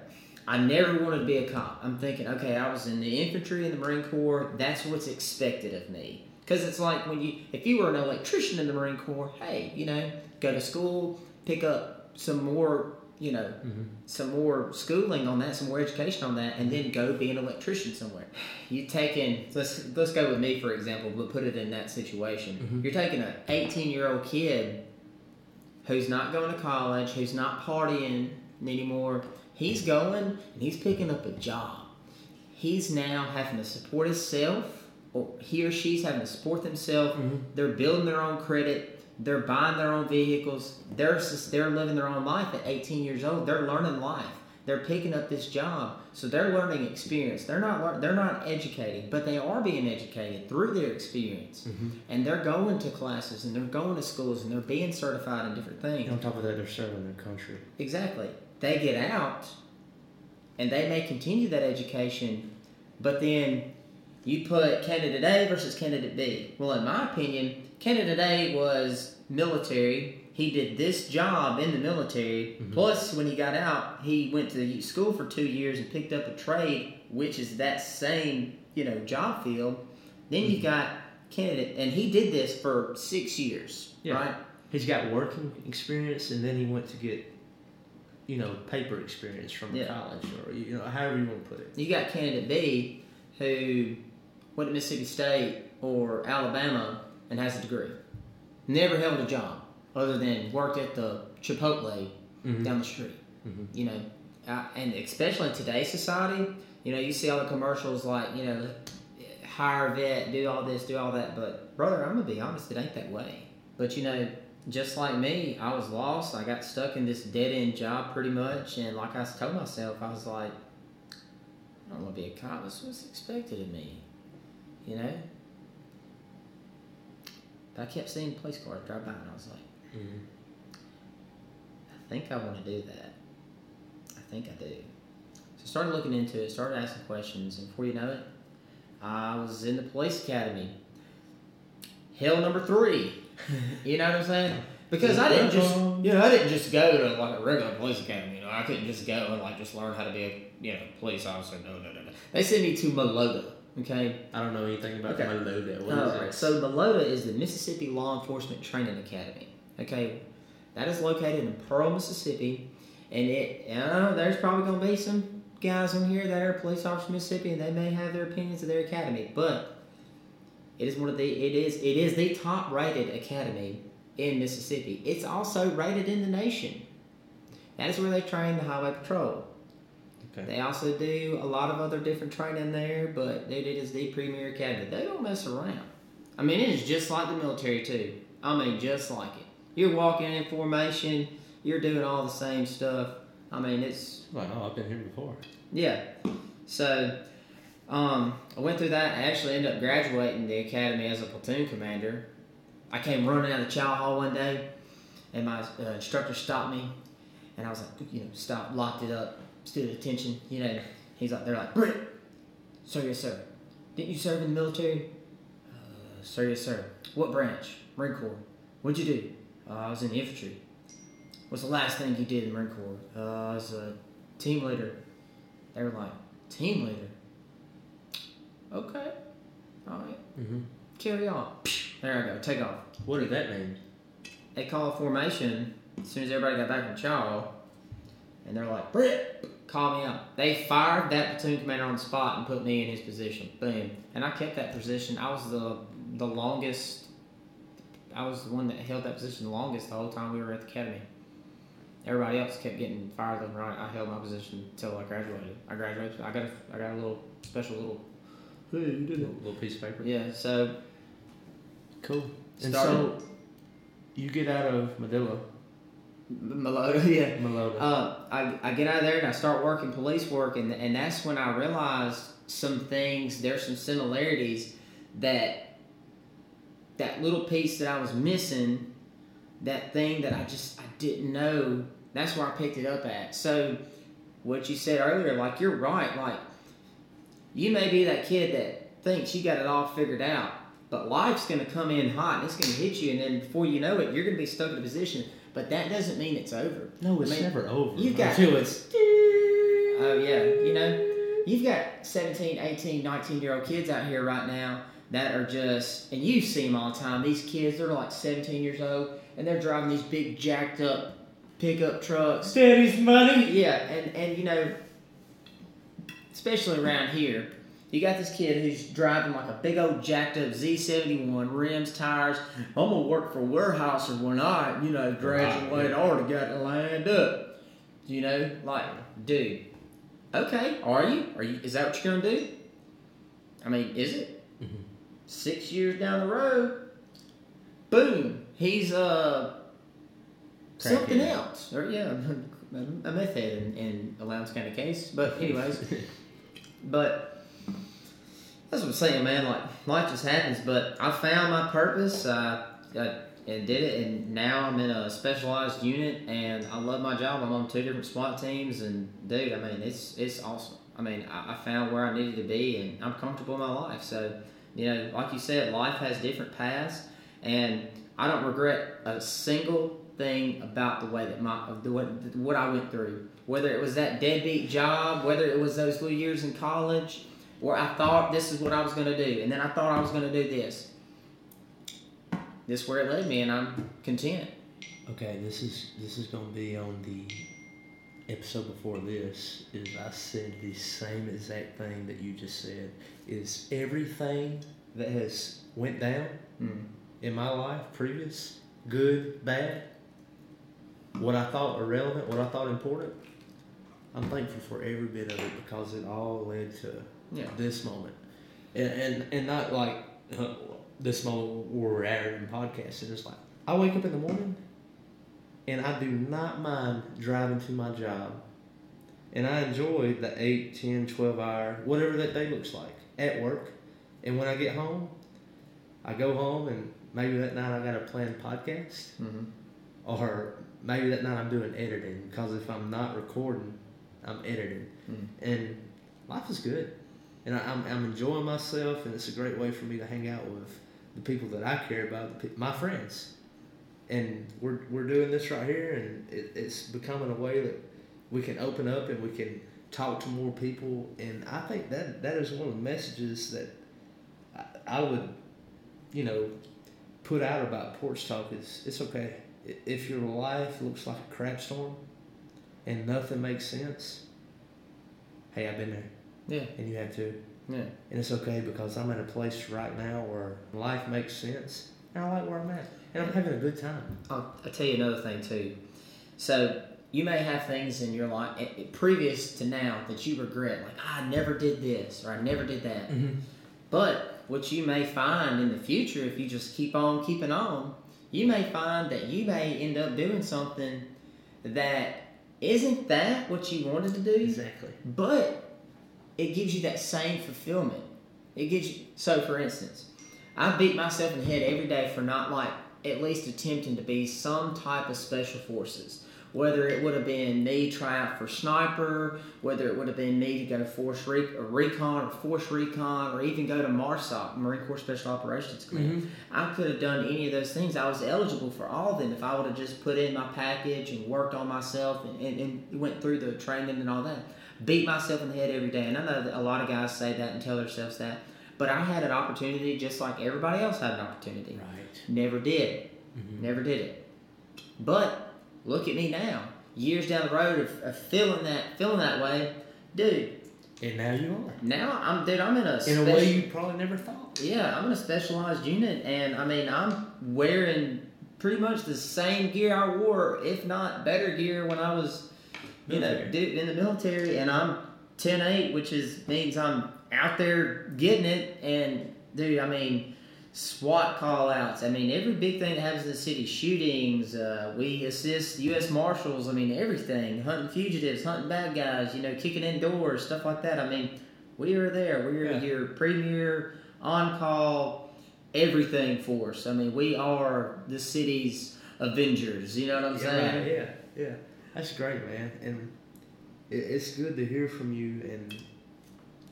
I never wanted to be a cop. I'm thinking, okay, I was in the infantry in the Marine Corps. That's what's expected of me. Because it's like when you, if you were an electrician in the Marine Corps, hey, you know, go to school, pick up some more, you know, mm-hmm. some more schooling on that, some more education on that, and then go be an electrician somewhere. You taking let's let's go with me for example, but put it in that situation. Mm-hmm. You're taking an 18 year old kid who's not going to college, who's not partying anymore. He's going and he's picking up a job. He's now having to support himself, or he or she's having to support themselves. Mm-hmm. They're building their own credit. They're buying their own vehicles. They're they're living their own life at 18 years old. They're learning life. They're picking up this job, so they're learning experience. They're not they're not educating, but they are being educated through their experience, mm-hmm. and they're going to classes and they're going to schools and they're being certified in different things. And on top of that, they're serving their country. Exactly. They get out and they may continue that education, but then you put candidate A versus candidate B. Well, in my opinion, candidate A was military. He did this job in the military. Mm-hmm. Plus, when he got out, he went to school for two years and picked up a trade, which is that same you know job field. Then you mm-hmm. got candidate, and he did this for six years, Yeah. right? He's got working experience, and then he went to get, you know, paper experience from Yeah. college, or you know, however you want to put it. You got candidate B who went to Mississippi State or Alabama and has a degree. Never held a job other than worked at the Chipotle down the street. You know, uh, and especially in today's society, you know, you see all the commercials like, you know, hire a vet, do all this, do all that. But, brother, I'm going to be honest, it ain't that way. But, you know, just like me, I was lost. I got stuck in this dead end job pretty much. And like I told myself, I was like, I don't want to be a cop. That's what's expected of me. You know? But I kept seeing police cars drive by, and I was like, mm-hmm. I think I want to do that. I think I do. So I started looking into it, started asking questions, and before you know it, I was in the police academy. Hell number three. (laughs) you know what I'm saying? Because I didn't just, you know, I didn't just go to like a regular police academy. You know, I couldn't just go and like just learn how to be a, you know, police officer. No, no, no, no. They sent me to Malota. Okay. I don't know anything about Okay. What it? right. So Malota is the Mississippi Law Enforcement Training Academy. Okay, that is located in Pearl, Mississippi, and it. I know there's probably going to be some guys on here that are police officers in Mississippi, and they may have their opinions of their academy, but it is one of the. It is. It is the top rated academy in Mississippi. It's also rated in the nation. That is where they train the highway patrol. Okay. They also do a lot of other different training there, but dude, it is the premier academy. They don't mess around. I mean, it is just like the military too. I mean, just like it. You're walking in formation. You're doing all the same stuff. I mean, it's Like, oh, I've been here before. yeah. So, um, I went through that. I actually ended up graduating the academy as a platoon commander. I came running out of the chow hall one day, and my uh, instructor stopped me, and I was like, you know, stop, locked it up, stood at attention. You know, he's like, they're like, Britt, sir, yes, sir. Didn't you serve in the military? Uh, sir, yes, sir. What branch? Marine Corps. What'd you do? Uh, I was in the infantry. What's the last thing you did in the Marine Corps? Uh, I was a team leader. They were like, team leader? Okay. All right. Mm-hmm. Carry on. There I go. Take off. What did that mean? They call a formation as soon as everybody got back from chow, and they're like, Britt, call me up. They fired that platoon commander on the spot and put me in his position. Boom. And I kept that position. I was the the longest. I was the one that held that position the longest the whole time we were at the academy. Everybody else kept getting fired left and right. I held my position until I graduated. I graduated. I got a, I got a little special little. Hey, you did Little, little piece of paper. Yeah. So Cool. And Started- so, you get out of Medilla, Malota, (laughs) yeah. Melota. Uh, I, I get out of there and I start working police work, and, and that's when I realized some things. There's some similarities that that little piece that I was missing, that thing that I just I didn't know. That's where I picked it up at. So, what you said earlier, like you're right. Like you may be that kid that thinks you got it all figured out, But life's going to come in hot and it's going to hit you, and then before you know it, you're going to be stuck in a position. But that doesn't mean it's over. No, it's I mean, never over. you've got- until it's. (laughs) Oh yeah, you know, you've got 17, 18, 19 year old kids out here right now that are just, and you see them all the time. These kids, they're like 17 years old, and they're driving these big jacked up pickup trucks. Daddy's money. Yeah, and and you know, especially around here, you got this kid who's driving like a big old jacked up Z71 rims, tires. I'm gonna work for Weyerhaeuser when I, you know, graduate. I already got it lined up. You know, like, dude, okay, are you? Are you? Is that what you're gonna do? I mean, is it? Mhm. Six years down the road, boom, he's uh something else, or yeah, (laughs) a meth head in, in a Lowndes County case. But anyways, (laughs) but that's what I'm saying, man. Like life just happens. But I found my purpose. I, I and did it, and now I'm in a specialized unit, and I love my job. I'm on two different SWAT teams, and dude, I mean, it's it's awesome. I mean, I, I found where I needed to be, and I'm comfortable in my life. So, you know, like you said, life has different paths, and I don't regret a single thing about the way that my the what, what I went through. Whether it was that deadbeat job, whether it was those little years in college, where I thought this is what I was going to do, and then I thought I was going to do this. This is where it led me, and I'm content. Okay, this is this is gonna be on the episode before this. Is I said the same exact thing that you just said. Is everything that has went down Mm. in my life, previous, good, bad, what I thought irrelevant, what I thought important. I'm thankful for every bit of it because it all led to Yeah. this moment, and and, and not like uh, this moment where we're at in podcasting. It's like I wake up in the morning, and I do not mind driving to my job, and I enjoy the 8, 10, 12 hour whatever that day looks like at work, and when I get home, I go home and maybe that night I got a planned podcast, hmm or maybe that night I'm doing editing because if I'm not recording, I'm editing, Mm. and life is good, and I, I'm I'm enjoying myself, and it's a great way for me to hang out with the people that I care about, my friends, and we're we're doing this right here, and it, it's becoming a way that we can open up and we can talk to more people, and I think that that is one of the messages that I, I would, you know, put out about porch talk is it's okay. If your life looks like a crap storm and nothing makes sense. Hey, I've been there, Yeah. and you have to. Yeah. And it's okay because I'm in a place right now where life makes sense, and I like where I'm at, and I'm having a good time. I'll, I'll tell you another thing too. So you may have things in your life eh, eh, previous to now that you regret, like "Ah, I never did this or I never did that. Mm-hmm. But what you may find in the future, if you just keep on keeping on, you may find that you may end up doing something that isn't that what you wanted to do, Exactly. but it gives you that same fulfillment. It gives you so for instance, I beat myself in the head every day for not like at least attempting to be some type of special forces. Whether it would have been me try out for sniper, whether it would have been me to go to force re- or recon or force recon, or even go to MARSOC, Marine Corps Special Operations Command. Mm-hmm. I could have done any of those things. I was eligible for all of them if I would have just put in my package and worked on myself and, and, and went through the training and all that. Beat myself in the head every day. And I know that a lot of guys say that and tell themselves that. But I had an opportunity just like everybody else had an opportunity. Right. Never did. Mm-hmm. Never did it. But look at me now. Years down the road of, of feeling that feeling that way, dude. And now you are. Now I'm dude. I'm in a In a way you probably never thought. yeah, I'm in a specialized unit, and I mean, I'm wearing pretty much the same gear I wore, if not better gear, when I was, you know, dude, in the military. And I'm 10'8", which is means I'm out there getting it. And dude, I mean, SWAT call outs. I mean, every big thing that happens in the city, shootings. Uh, we assist U.S. Marshals. I mean, everything, hunting fugitives, hunting bad guys. You know, kicking in doors, stuff like that. I mean, we are there. We are Yeah. your premier on call everything force. I mean, we are the city's Avengers. You know what I'm Yeah, saying? right, yeah, yeah. That's great, man. And it, it's good to hear from you. And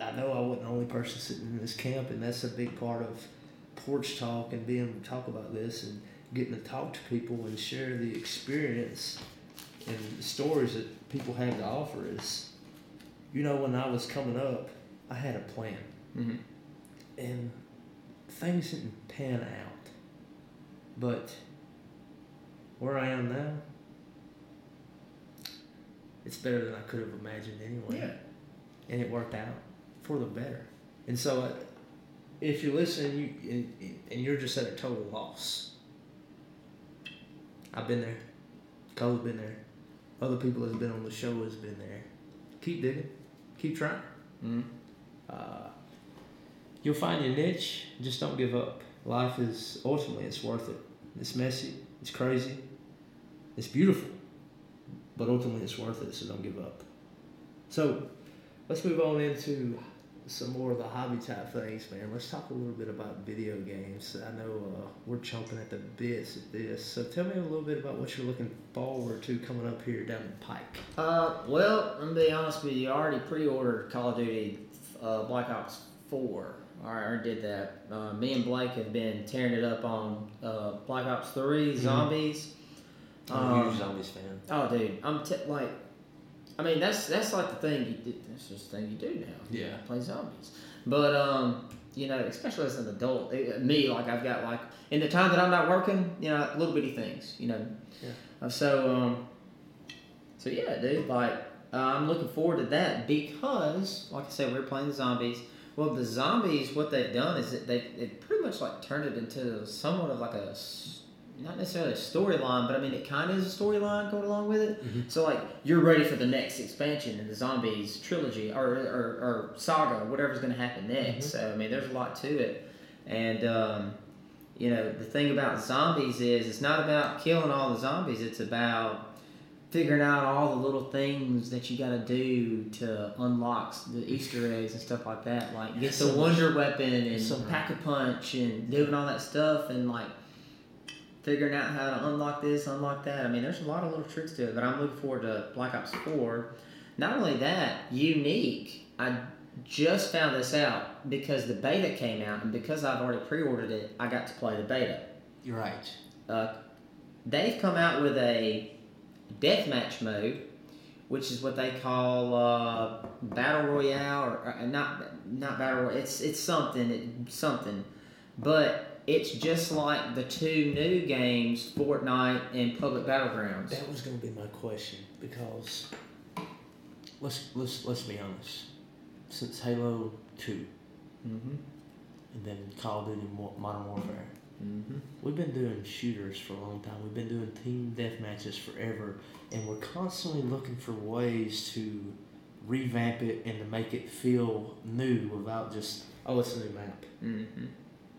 I know I wasn't the only person sitting in this camp, and that's a big part of porch talk and being able to talk about this and getting to talk to people and share the experience and the stories that people have to offer is, you know, when I was coming up, I had a plan Mm-hmm. and things didn't pan out. But where I am now, it's better than I could have imagined anyway. Yeah. And it worked out for the better. And so, uh, if you're listening, you and, and you're just at a total loss. I've been there. Cole's been there. Other people that's been on the show has been there. Keep digging. Keep trying. Mm-hmm. Uh, you'll find your niche. Just don't give up. Life is ultimately it's worth it. It's messy. It's crazy. It's beautiful. But ultimately it's worth it. So don't give up. So let's move on into some more of the hobby type things, man. Let's talk a little bit about video games. I know uh, we're chomping at the bits at this. So tell me a little bit about what you're looking forward to coming up here down the pike. Uh, well, I'm be honest with you. I already pre-ordered Call of Duty uh, Black Ops Four. I already did that. Uh, me and Blake have been tearing it up on uh, Black Ops 3 Zombies. I'm a Um, huge zombies fan. Oh, dude, I'm t- like, I mean, that's that's like the thing you do. That's just the thing you do now. Yeah. play zombies. But um, you know, especially as an adult, eh, me like I've got like in the time that I'm not working, you know, little bitty things, you know. Yeah. Uh, So um, so yeah, dude, like uh, I'm looking forward to that because, like I said, we're playing the zombies. Well, the zombies, what they've done is that they they pretty much like turned it into somewhat of like a not necessarily a storyline, but I mean it kind of is a storyline going along with it. Mhm. So like you're ready for the next expansion in the zombies trilogy or or, or saga, whatever's going to happen next. So I mean, there's a lot to it, and um, you know the thing about zombies is it's not about killing all the zombies. It's about figuring out all the little things that you got to do to unlock the Easter eggs and stuff like that. Like get the Wonder Weapon and so pack a punch and doing all that stuff and like figuring out how to unlock this, unlock that. I mean, there's a lot of little tricks to it, but I'm looking forward to Black Ops 4. Not only that, unique. I just found this out because the beta came out, and because I've already pre-ordered it, I got to play the beta. You're right. Uh, they've come out with a deathmatch mode, which is what they call uh, battle royale, or, or not not battle. royale. It's it's something it, something, but it's just like the two new games, Fortnite and Public Battlegrounds. That was going to be my question because let's let's let's be honest. Since Halo Two Mm-hmm. and then Call of Duty Modern Warfare, Mm-hmm. we've been doing shooters for a long time. We've been doing team deathmatches forever, and we're constantly looking for ways to revamp it and to make it feel new without just oh it's a new map. Mm-hmm.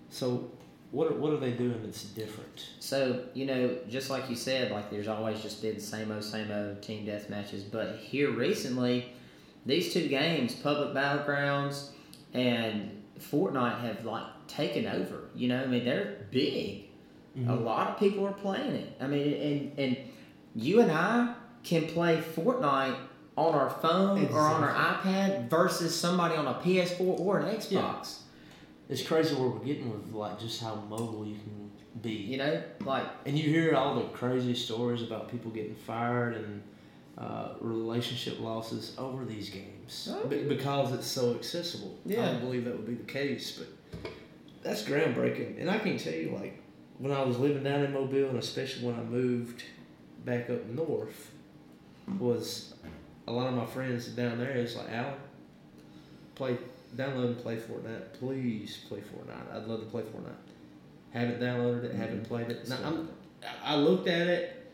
So what are, what are they doing that's different? So you know, just like you said, like there's always just been same old, same old team death matches. But here recently, these two games, Public Battlegrounds and Fortnite, have like taken over. You know, I mean they're big. A mm-hmm. lot of people are playing it. I mean, and and you and I can play Fortnite on our phone or on our iPad versus somebody on a PS4 or an Xbox. It's crazy where we're getting with like just how mobile you can be. You know, like And you hear all the crazy stories about people getting fired and uh, relationship losses over these games Oh. Be- because it's so accessible. Yeah, I Yeah. don't believe that would be the case, but that's groundbreaking. And I can tell you, like, when I was living down in Mobile, and especially when I moved back up north, was a lot of my friends down there. It's like, Alan, play, download and play Fortnite. Please play Fortnite. I'd love to play Fortnite. Haven't downloaded it. Haven't played it. Now, I'm, I looked at it,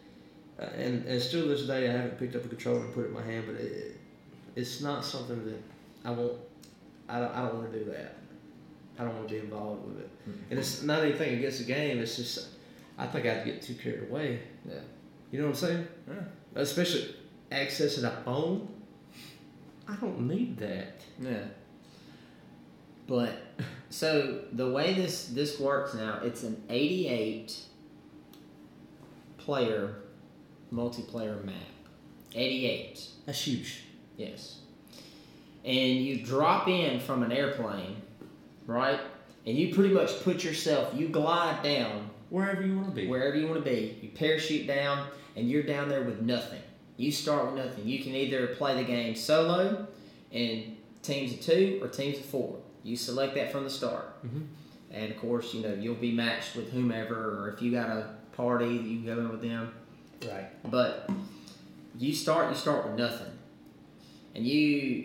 uh, and, and still this day I haven't picked up a controller and put it in my hand. But it, it's not something that I won't. I don't, I don't want to do that. I don't want to be involved with it. And it's not anything against the game. It's just I think I'd get too carried away. Yeah. You know what I'm saying? Yeah. Especially accessing a phone. I don't need that. Yeah. But so the way this this works now, it's an 88 player multiplayer map. 88. That's huge. Yes. And you drop in from an airplane, right? and you pretty much put yourself, you glide down Wherever you want to be. wherever you want to be. You parachute down, and you're down there with nothing. You start with nothing. You can either play the game solo in teams of two or teams of four. You select that from the start. Mhm. And of course, you know, you'll be matched with whomever, or if you got a party, you can go in with them. Right. But you start, you start with nothing. And you,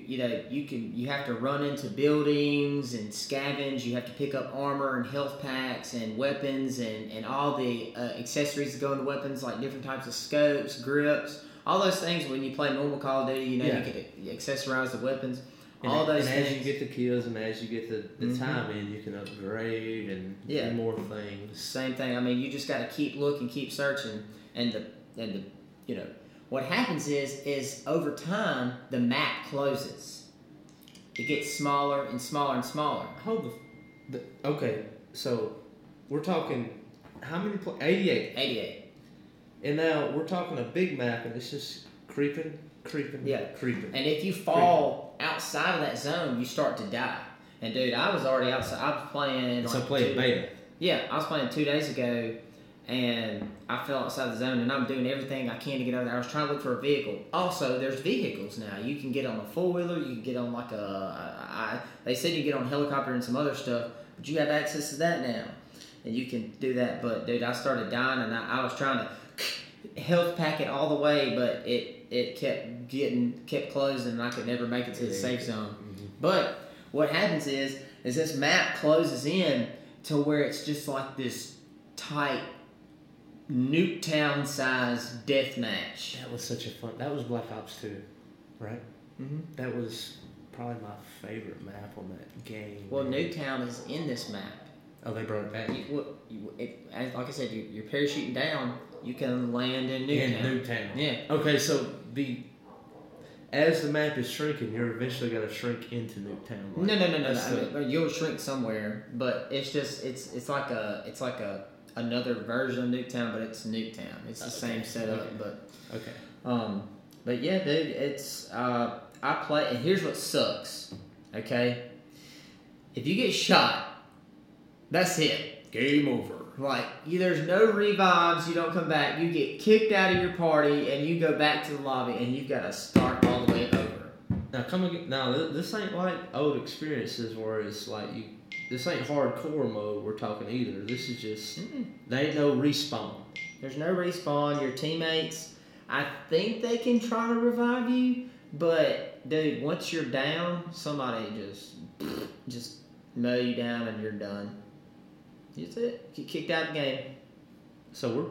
you know, you can, you have to run into buildings and scavenge. You have to pick up armor and health packs and weapons and, and all the uh, accessories that go into weapons, like different types of scopes, grips, all those things. When you play normal Call of Duty, you know, Yeah. you can accessorize the weapons. And, all those and things. as you get the kills and as you get the, the Mhm. time in, you can upgrade and Yeah. do more things. Same thing. I mean, you just got to keep looking, keep searching, and the and the you know what happens is is over time the map closes. It gets smaller and smaller and smaller. Hold the, the okay. So we're talking how many? Pl- Eighty-eight. Eighty-eight. And now we're talking a big map, and it's just creeping, creeping, Yeah. creeping. And if you fall outside of that zone, you start to die. And dude, I was already outside. I was playing. so like, playing beta. Yeah, I was playing two days ago, and I fell outside the zone, and I'm doing everything I can to get over there. I was trying to look for a vehicle. Also, there's vehicles now. You can get on a four wheeler. You can get on like a. I, they said you get on a helicopter and some other stuff, but you have access to that now, and you can do that. But dude, I started dying, and I, I was trying to (sniffs) health pack it all the way, but it it kept getting kept closing, and I could never make it to the safe zone. But what happens is is this map closes in to where it's just like this tight Nuketown size death match. That was such a fun. That was Black Ops Two, right? Mm-hmm. That was probably my favorite map on that game. Well, Nuketown is in this map. Oh, they brought it back. You, well, you, it, like I said, you, you're parachuting down. You can land in Nuketown. In Nuketown. Yeah. Okay, so the as the map is shrinking, you're eventually going to shrink into Nuketown. right? No, no, no, no. no. That's I mean, you'll shrink somewhere, but it's just it's it's like a it's like a another version of Nuketown, but it's Nuketown. It's the same setup, okay. but okay. Um, but yeah, dude, it's uh, I play, and here's what sucks. Okay, if you get shot, that's it. Game over. Like you, there's no revives. You don't come back. You get kicked out of your party, and you go back to the lobby, and you've got to start all the way over. Now come again. Now this ain't like old experiences where it's like you. This ain't hardcore mode we're talking either. This is just Mm-mm. they ain't no respawn. There's no respawn. Your teammates, I think they can try to revive you, but dude, once you're down, somebody just just mow you down and you're done. That's it. Get kicked out of the game. So we're.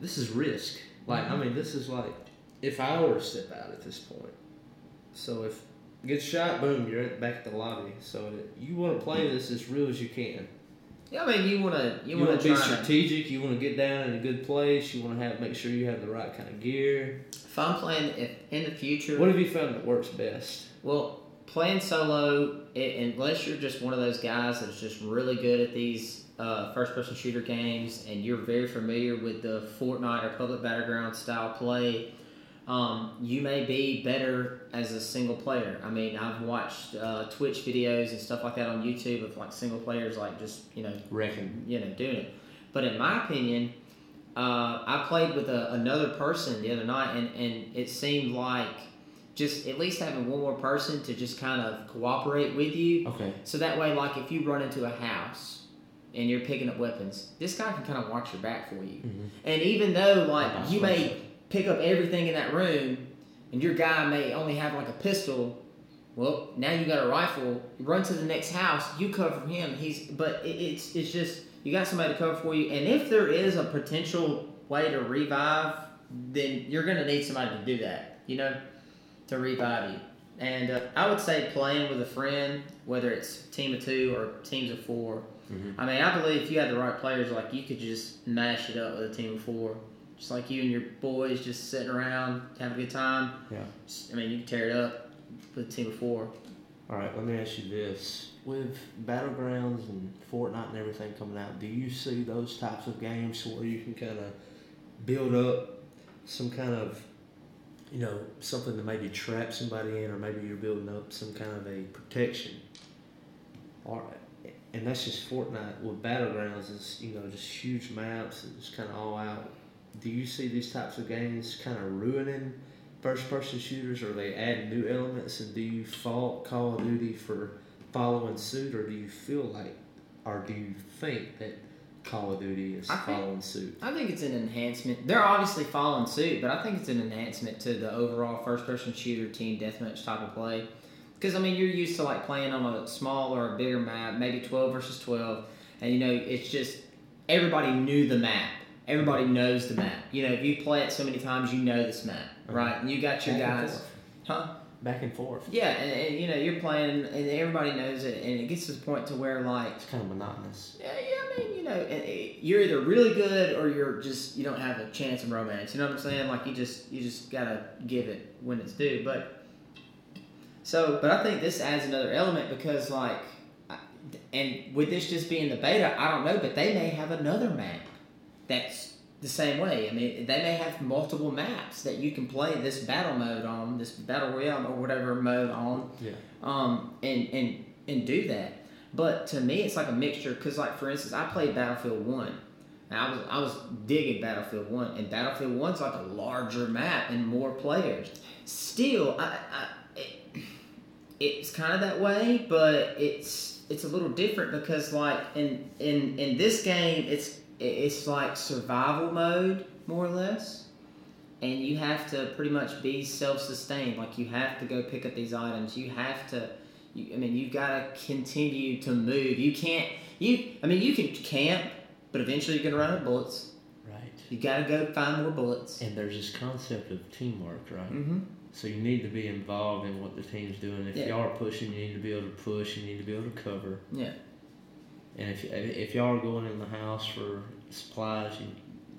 This is risk. Like I mm-hmm. mean, this is like if I were to step out at this point. So if get shot, boom, you're back at the lobby. So you want to play this as real as you can. Yeah, I mean, you wanna you, You, wanna be try to. strategic. You want to get down in a good place. You want to have make sure you have the right kind of gear. If I'm playing, if in the future, What have you found that works best? Well, playing solo, it, unless you're just one of those guys that's just really good at these uh, first-person shooter games, and you're very familiar with the Fortnite or Public Battleground style play, um, you may be better as a single player. I mean, I've watched uh, Twitch videos and stuff like that on YouTube of like single players, like just you know Reckon. you know, doing it. But in my opinion, uh, I played with a, another person the other night, and, and it seemed like just at least having one more person to just kind of cooperate with you. Okay. So that way, like if you run into a house and you're picking up weapons, this guy can kind of watch your back for you. Mhm. And even though like you may pick up everything in that room, and your guy may only have like a pistol. Well, now you got a rifle. You run to the next house. You cover him. He's but it, it's it's just you got somebody to cover for you. And if there is a potential way to revive, then you're gonna need somebody to do that. You know, to revive you. And uh, I would say playing with a friend, whether it's team of two or teams of 4 Mhm. I mean, I believe if you had the right players, like you could just mash it up with a team of four, just like you and your boys just sitting around having a good time. Yeah. Just- I mean, you can tear it up with a team of four. All right. Let me ask you this: with battlegrounds and Fortnite and everything coming out, do you see those types of games where you can kind of build up some kind of, you know, something to maybe trap somebody in, or maybe you're building up some kind of a protection? All right. and that's just Fortnite with battlegrounds. is you know just huge maps and just kind of all out. Do you see these types of games kind of ruining first person shooters, or they add new elements? And do you fault Call of Duty for following suit, or do you feel like, or do you think that Call of Duty is think- following suit? I think it's an enhancement. They're obviously following suit, but I think it's an enhancement to the overall first-person shooter team deathmatch type of play. Because I mean, you're used to like playing on a small or a bigger map, maybe twelve versus twelve, and you know it's just everybody knew the map. Everybody knows the map. You know, if you play it so many times, you know this map, right? And you got your guys, huh? Back and forth. Yeah, and, and you know you're playing, and everybody knows it, and it gets to the point to where like It's kind of monotonous. yeah, yeah, I mean, you know, it- it- you're either really good or you're just you don't have a chance of romance. You know what I'm saying? Like you just you just gotta give it when it's due. But so, but I think this adds another element because like, and with this just being the beta, I don't know, but they may have another map that's the same way. I mean, they may have multiple maps that you can play this battle mode on, this battle royale or whatever mode on Yeah. um, and and and do that. But to me, it's like a mixture. Cause like for instance, I played Battlefield One. And I was I was digging Battlefield One, and Battlefield One's like a larger map and more players. Still, I, I it, it's kind of that way, but it's it's a little different because like in in in this game, it's it's like survival mode more or less and you have to pretty much be self-sustained like you have to go pick up these items you have to you, i mean you've got to continue to move you can't you i mean you can camp but eventually you're gonna run out of bullets Right. you got to go find more bullets And there's this concept of teamwork, right? mm-hmm. So you need to be involved in what the team's doing. If Yeah. y'all are pushing, you need to be able to push. You need to be able to cover. yeah And if if y'all are going in the house for supplies, you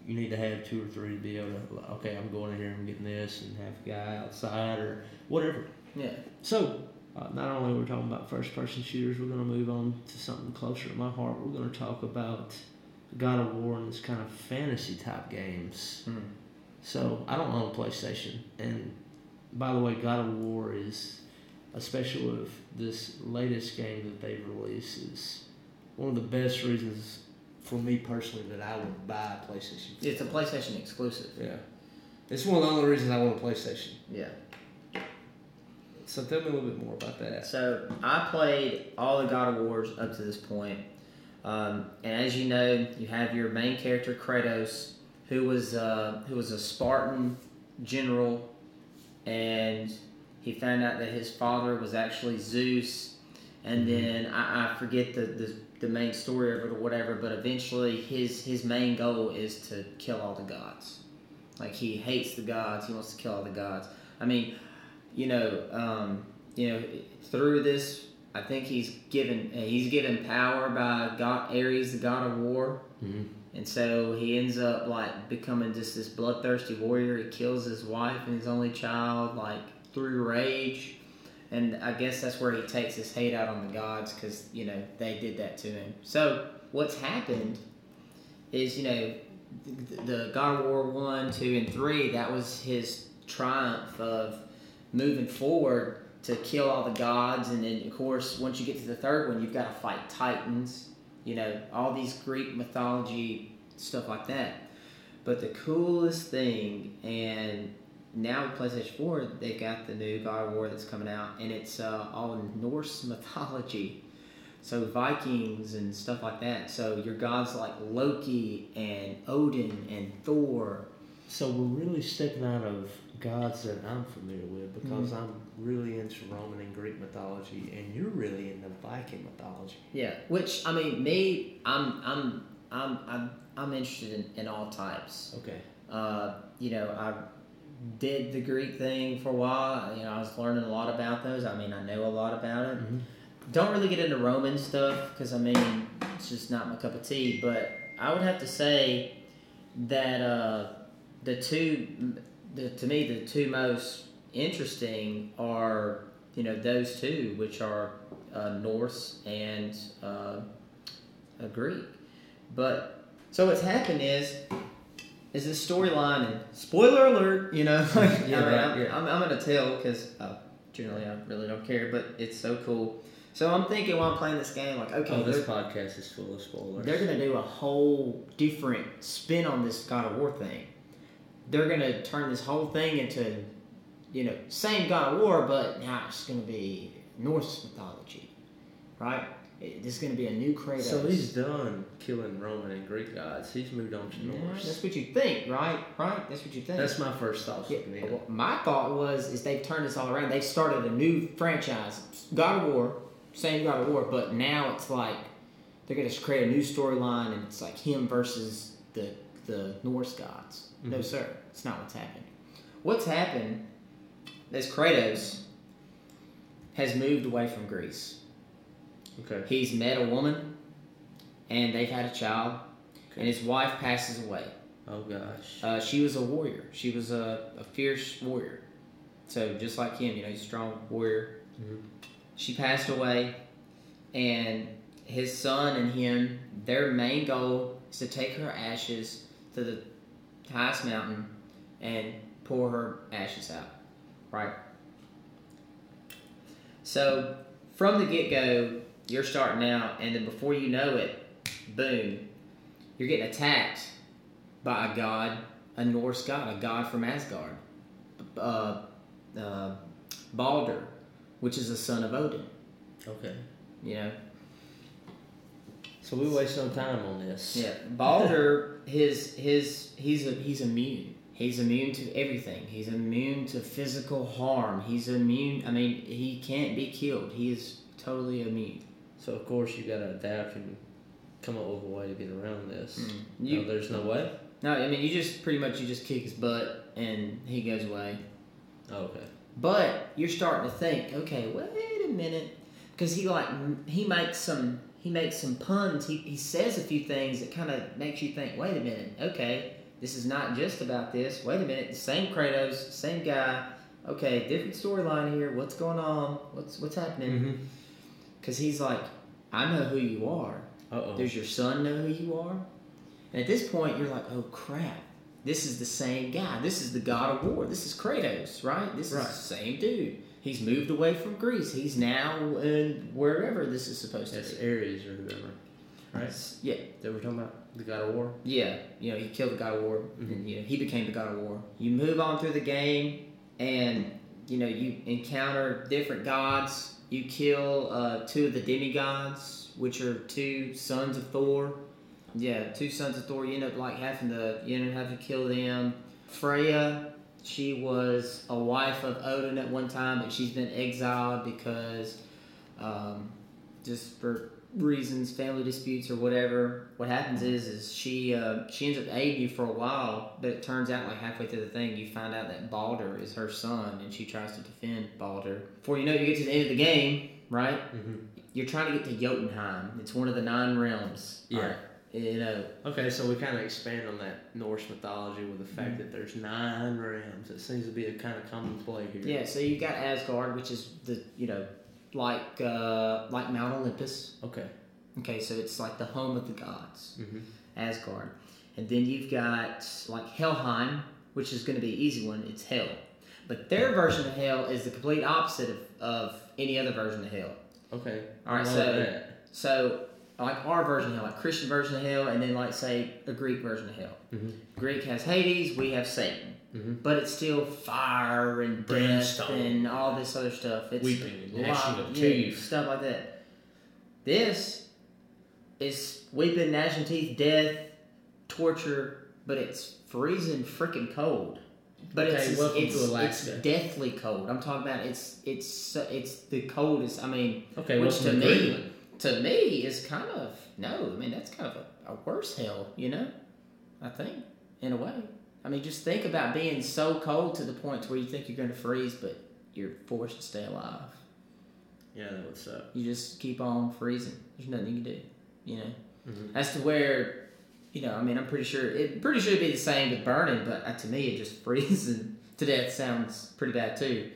you need to have two or three to be able to. Okay, I'm going in here. I'm getting this, and have a guy outside or whatever. yeah So, uh, not only we're we talking about first person shooters, we're going to move on to something closer to my heart. We're going to talk about God of War and this kind of fantasy type games. Mhm. So, I don't own a PlayStation. And by the way, God of War is, especially with this latest game that they've released, is one of the best reasons for me personally that I would buy a PlayStation. it's a playstation exclusive Yeah. It's one of the only reasons I want a PlayStation. yeah So tell me a little bit more about that. So I played all the God of Wars up to this point, um, and as you know, you have your main character Kratos, who was uh, who was a Spartan general, and he found out that his father was actually Zeus, and then I, I forget the, the the main story of it or whatever, but eventually his his main goal is to kill all the gods. Like he hates the gods, he wants to kill all the gods. I mean, you know, um, you know, through this, I think he's given he's given power by God Ares, the god of war, Mm-hmm. and so he ends up like becoming just this bloodthirsty warrior. He kills his wife and his only child, like through rage, and I guess that's where he takes his hate out on the gods because you know they did that to him. So what's happened is you know the, God of War one, two, and three. That was his triumph of moving forward to kill all the gods, and then of course once you get to the third one, you've got to fight titans. You know all these Greek mythology stuff like that. But the coolest thing, and now with PlayStation 4, they got the new God of War that's coming out, and it's uh, all Norse (laughs) mythology. So Vikings and stuff like that. So your gods like Loki and Odin and Thor. So we're really stepping out of gods that I'm familiar with because I'm really into Roman and Greek mythology, and you're really into Viking mythology. Yeah. Which I mean, me, I'm I'm I'm I'm, I'm interested in, in all types. Okay. Uh, you know, I did the Greek thing for a while. You know, I was learning a lot about those. I mean, I know a lot about it. Mhm. Don't really get into Roman stuff because I mean, it's just not my cup of tea. But I would have to say that uh, the two, the, to me, the two most interesting are you know those two, which are uh, Norse and uh, uh, Greek. But so what's happened is is this storyline and spoiler alert, you know, (laughs) like, Yeah, I mean, right, I'm, yeah. I'm, I'm gonna tell because uh, generally I really don't care, but it's so cool. So I'm thinking while I'm playing this game, like, okay, Oh, this podcast is full of spoilers. they're gonna do a whole different spin on this God of War thing. They're gonna turn this whole thing into, you know, same God of War, but now it's gonna be Norse mythology, right? It- This is gonna be a new Kratos. So he's done killing Roman and Greek gods. He's moved on to Norse. that's what you think, right? Right? That's what you think. That's my first thought. Yeah, well, my thought was is they've turned this all around. They've started a new franchise, God of War, same God of War, but now it's like they're gonna create a new storyline, and it's like him versus the the Norse gods. No, Mhm. sir, it's not what's happened. What's happened is Kratos has moved away from Greece. Okay. He's met a woman, and they've had a child, and his wife passes away. Oh gosh. Uh, she was a warrior. She was a, a fierce warrior. So just like him, you know, he's a strong warrior. Mhm. She passed away, and his son and him, their main goal is to take her ashes to the highest mountain and pour her ashes out. Right. So from the get go, you're starting out, and then before you know it, boom, you're getting attacked by a god, a Norse god, a god from Asgard, uh, uh, Balder, which is the son of Odin. Okay. You know, So we waste some time on this. yeah, Balder, (laughs) his his he's a, he's immune. He's immune to everything. He's immune to physical harm. He's immune. I mean, he can't be killed. He is totally immune. So of course you gotta adapt and come up with a way to get around this. Mm. You, You- there's no way. No, I mean, you just pretty much you just kick his butt and he goes away. Oh, okay. But you're starting to think, okay, wait a minute, because he like he makes some he makes some puns. He he says a few things that kind of makes you think, wait a minute, okay, this is not just about this. Wait a minute, the same Kratos, same guy. Okay, different storyline here. What's going on? What's what's happening? Mm-hmm. Because he's like, I know who you are. Uh oh. Does your son know who you are? And at this point, you're like, oh crap. This is the same guy. This is the God of War. This is Kratos, right? This Right. is the same dude. He's moved away from Greece. He's now in wherever this is supposed That's to be. Ares or whoever. Right. Yeah, That we're talking about the God of War. yeah. You know, he killed the God of War, and you know he became the God of War. You move on through the game, and you know you encounter different gods. You kill uh, two of the demigods, which are two sons of Thor. Yeah, two sons of Thor. You end up like having to you end up having to kill them. Freya, she was a wife of Odin at one time, but she's been exiled because um, just for reasons, family disputes or whatever. What happens is, is she uh, she ends up aiding you for a while, but it turns out like halfway through the thing, you find out that Balder is her son, and she tries to defend Balder. Before you know, it, you get to the end of the game, right? Mm-hmm. You're trying to get to Jotunheim. It's one of the nine realms. Yeah. Alright, You know, Okay, so we kind of expand on that Norse mythology with the fact Mm-hmm. that there's nine realms. It seems to be a kind of common play here. yeah. So you've got Asgard, which is the you know, like uh, like Mount Olympus. Okay. Okay, so it's like the home of the gods. Mm-hmm. Asgard. And then you've got like Helheim, which is going to be an easy one. It's hell. But their version of hell is the complete opposite of, of any other version of hell. Okay. All right, so- that. So, like our version of hell, like Christian version of hell, and then like say a Greek version of hell. Mhm. Greek has Hades, we have Satan. Mhm. But it's still fire and death and all this other stuff. It's Weeping and gnashing of yeah, teeth. stuff like that. This is weeping, gnashing teeth, death, torture, but it's freezing freaking cold. But Okay, it's it's, it's deathly cold. I'm talking about it's it's it's the coldest. I mean, Okay, which to to me Greenland. to me is kind of no. I mean that's kind of a, a worse hell, you know. I think in a way. I mean, just think about being so cold to the point where you think you're going to freeze, but you're forced to stay alive. Yeah, that would suck. You just keep on freezing. There's nothing you can do, you know. Mhm. As to where, you know, I mean, I'm pretty sure it pretty sure it'd be the same with burning, but uh, to me, it just (laughs) freezing to death sounds pretty bad too.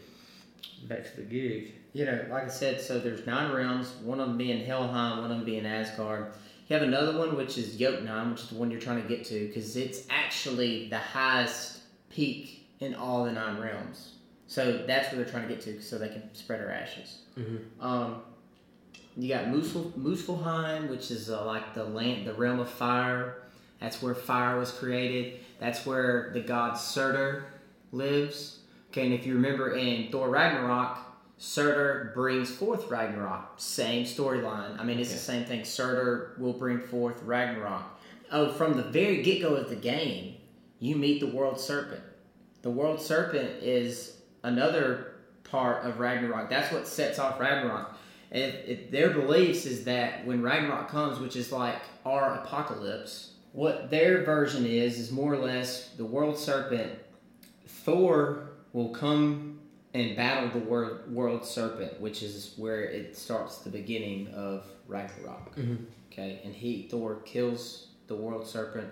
Back to the gig. You know, like I said, so there's nine realms. One of them being Helheim, one of them being Asgard. You have another one which is Jotunheim, which is the one you're trying to get to, because it's actually the highest peak in all the nine realms. So that's where they're trying to get to, so they can spread her ashes. Mm-hmm. Um, You got Muspel, Muspelheim, which is uh, like the land, the realm of fire. That's where fire was created. That's where the god Surtur lives. Okay, and if you remember in Thor Ragnarok, Surtur brings forth Ragnarok. Same storyline. I mean, it's the same thing. Surtur will bring forth Ragnarok. Oh, from the very get go of the game, you meet the World Serpent. The World Serpent is another part of Ragnarok. That's what sets off Ragnarok. And it, their beliefs is that when Ragnarok comes, which is like our apocalypse, what their version is is more or less the World Serpent. Thor will come and battle the world, world serpent, which is where it starts the beginning of Ragnarok. Mm-hmm. Okay, and he Thor kills the world serpent.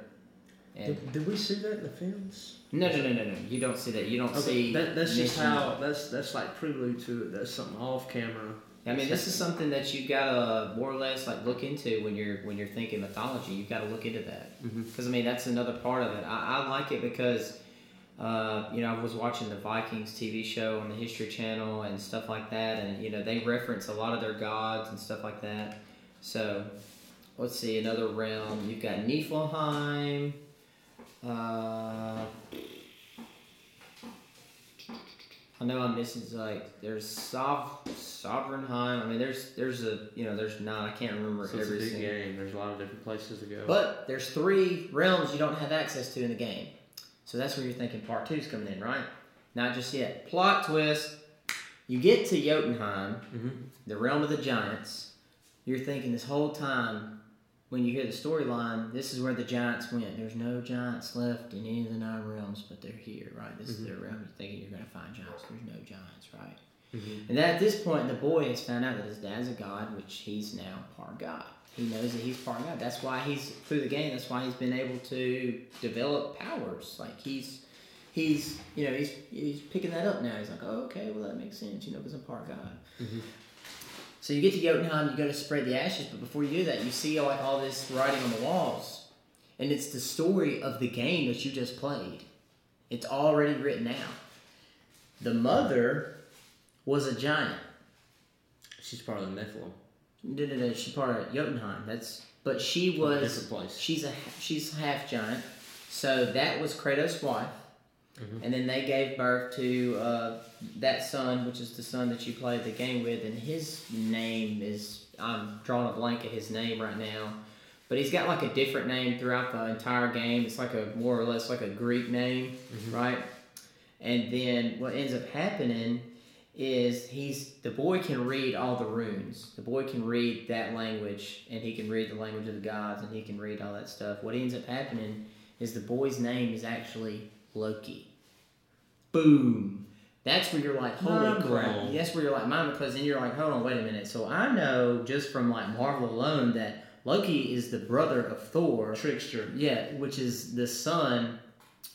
And Did, did we see that in the films? no, no, no, no, no. You don't see that. You don't see. that, that's just how that's that's like prelude to it. That's something off camera. I mean, this is something that you gotta more or less like look into when you're when you're thinking mythology. You've gotta look into that mm-hmm. because I mean that's another part of it. I, I like it because uh, you know I was watching the Vikings TV show on the History Channel and stuff like that, and you know they reference a lot of their gods and stuff like that. So let's see another realm. You've got Niflheim. Uh, I know I'm missing like there's Sov Sovereignheim. I mean there's there's a you know there's not I can't remember So it's a every game. There's a lot of different places to go. But there's three realms you don't have access to in the game. So that's where you're thinking part two's coming in, right? Not just yet. Plot twist. You get to Jotunheim, Mhm. the realm of the giants. You're thinking this whole time when you hear the storyline, this is where the giants went. There's no giants left in any of the nine realms, but they're here, right? This is their realm. You're thinking you're going to find giants. There's no giants, right? And at this point, the boy has found out that his dad's a god, which he's now part god. He knows that he's part god. That's why he's through the game. That's why he's been able to develop powers. Like he's, he's, you know, he's he's picking that up now. He's like, oh, okay, well that makes sense, you know, because I'm part god. Mm-hmm. So you get to Jotunheim, you go to spread the ashes, but before you do that, you see like all this writing on the walls, and it's the story of the game that you just played. It's already written out. The mother was a giant. she's part of the Nephilim. No, no, no. She's part of Jotunheim. That's but she was different place. She's a she's half giant. So that was Kratos' wife, and then they gave birth to uh, that son, which is the son that you played the game with, and his name is I'm drawing a blank at his name right now, but he's got like a different name throughout the entire game. It's like a more or less like a Greek name, right? And then what ends up happening is he's the boy can read all the runes. The boy can read that language, and he can read the language of the gods, and he can read all that stuff. What ends up happening is the boy's name is actually Loki. Boom. That's where you're like, holy Mind crap. blown. That's where you're like, mine, because then you're like, hold on, wait a minute. So I know just from like Marvel alone that Loki is the brother of Thor. Trickster. Yeah, which is the son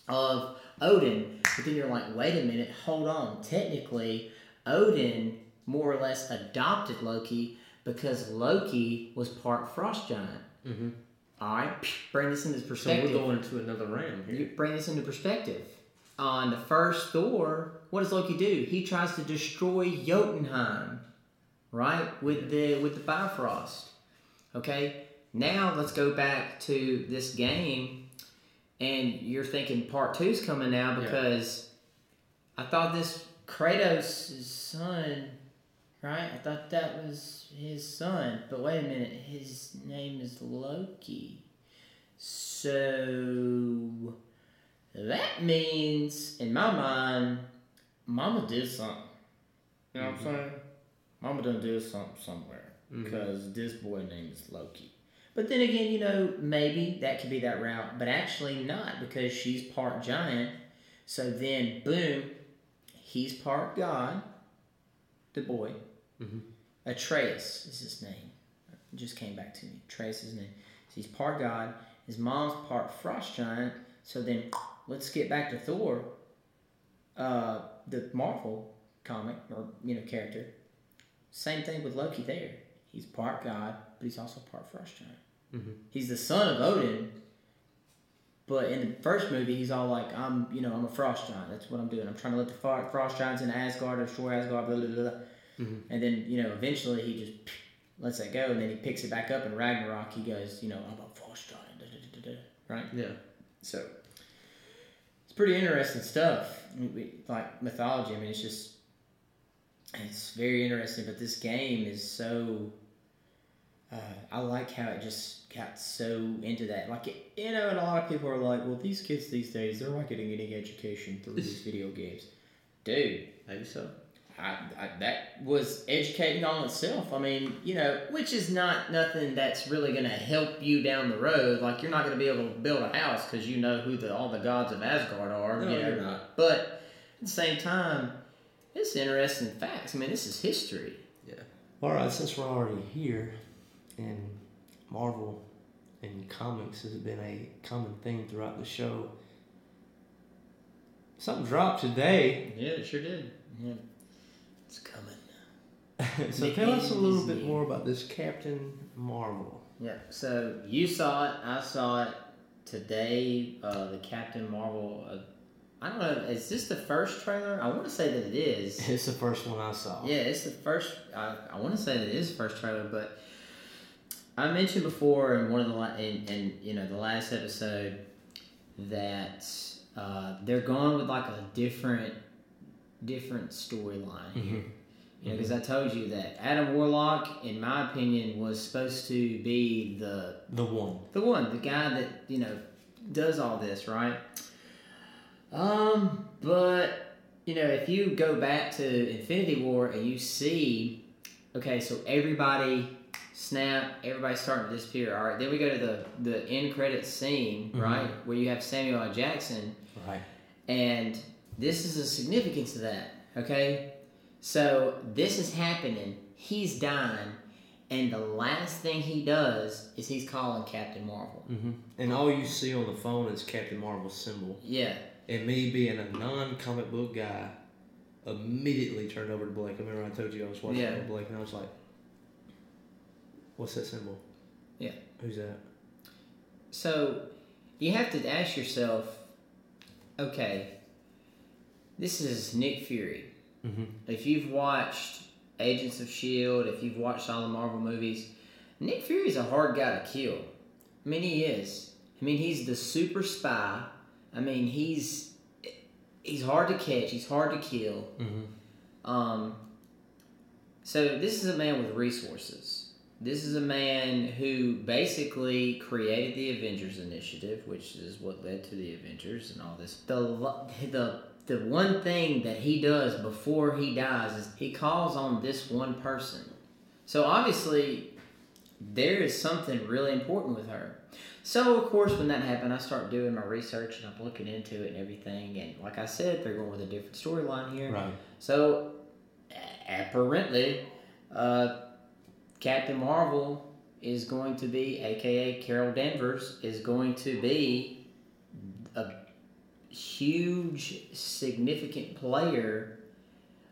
of Odin. But then you're like, wait a minute, hold on. Technically, Odin more or less adopted Loki because Loki was part frost giant. Mm-hmm. All right, bring this into So perspective. we're going into another realm here. You bring this into perspective. On the first Thor, what does Loki do? He tries to destroy Jotunheim, right? With the with the Bifrost. Okay. Now let's go back to this game, and you're thinking part two's coming now because I thought this Kratos' son, right? I thought that was his son, but wait a minute, his name is Loki. So that means, in my mind, Mama did something. You know what I'm mm-hmm. saying? Mama done did something somewhere mm-hmm. because this boy name is Loki. But then again, you know, maybe that could be that route, but actually not because she's part giant. So then, boom, he's part god, the boy. Atreus is his name. It just came back to me. Atreus is his name. So he's part god. His mom's part frost giant. So then, let's get back to Thor, uh, the Marvel comic or you know character. Same thing with Loki there. He's part god, but he's also part frost giant. He's the son of Odin. But in the first movie, he's all like, "I'm, you know, I'm a frost giant. That's what I'm doing. I'm trying to let the frost giants in Asgard destroy Asgard." Blah blah blah. blah. Mm-hmm. And then, you know, eventually he just (sniffs) lets that go, and then he picks it back up in Ragnarok. He goes, you know, I'm a da, da, right? Yeah. So it's pretty interesting stuff. I mean, we- like mythology. I mean, it's just it's very interesting. But this game is so. Uh, I like how it just got so into that. Like, it, you know, and a lot of people are like, well, these kids these days, they're not getting any education through these (laughs) video games. Dude, Maybe so. I, I, that was educating on itself. I mean, you know, which is not nothing that's really going to help you down the road. Like you're not going to be able to build a house because you know who the all the gods of Asgard are. No, you know? you're not. But at the same time, it's interesting facts. I mean, this is history. Yeah. All right, since we're already here, and Marvel and comics has been a common theme throughout the show. Something dropped today, Yeah, it sure did. Yeah. It's coming. (laughs) so The tell us a little bit more about this Captain Marvel. Yeah. So you saw it. I saw it today. Uh, the Captain Marvel. Uh, I don't know. Is this the first trailer? I want to say that it is. It's the first one I saw. Yeah, it's the first. I, I want to say that it is the first trailer, but I mentioned before in one of the la- in, in you know the last episode that uh, they're going with like a different different storyline here. You know, because I told you that Adam Warlock, in my opinion, was supposed to be the The one. the one, the guy that you know does all this, right? Um, but you know, if you go back to Infinity War and you see, okay, so everybody snap, everybody's starting to disappear. All right, then we go to the the end credit scene, right, where you have Samuel L. Jackson, Right. and this is a significance of that. Okay, so this is happening. He's dying. And the last thing he does is he's calling Captain Marvel. hmm And all you see on the phone is Captain Marvel's symbol. Yeah, And me being a non-comic book guy, immediately turned over to Blake. I remember I told you I was watching Yeah. Blake, and I was like, "What's that symbol? Yeah. Who's that?" So you have to ask yourself, okay, this is Nick Fury. Mm-hmm. If you've watched Agents of S.H.I.E.L.D., if you've watched all the Marvel movies, Nick Fury's a hard guy to kill. I mean, he is. I mean, he's the super spy. I mean, he's he's hard to catch. He's hard to kill. Mm-hmm. Um, so this is a man with resources. This is a man who basically created the Avengers Initiative, which is what led to the Avengers and all this. The the the one thing that he does before he dies is he calls on this one person. So obviously, there is something really important with her. So of course, when that happened, I start doing my research and I'm looking into it and everything. And like I said, they're going with a different storyline here. Right. So, apparently, uh, Captain Marvel is going to be, aka Carol Danvers, is going to be a huge, significant player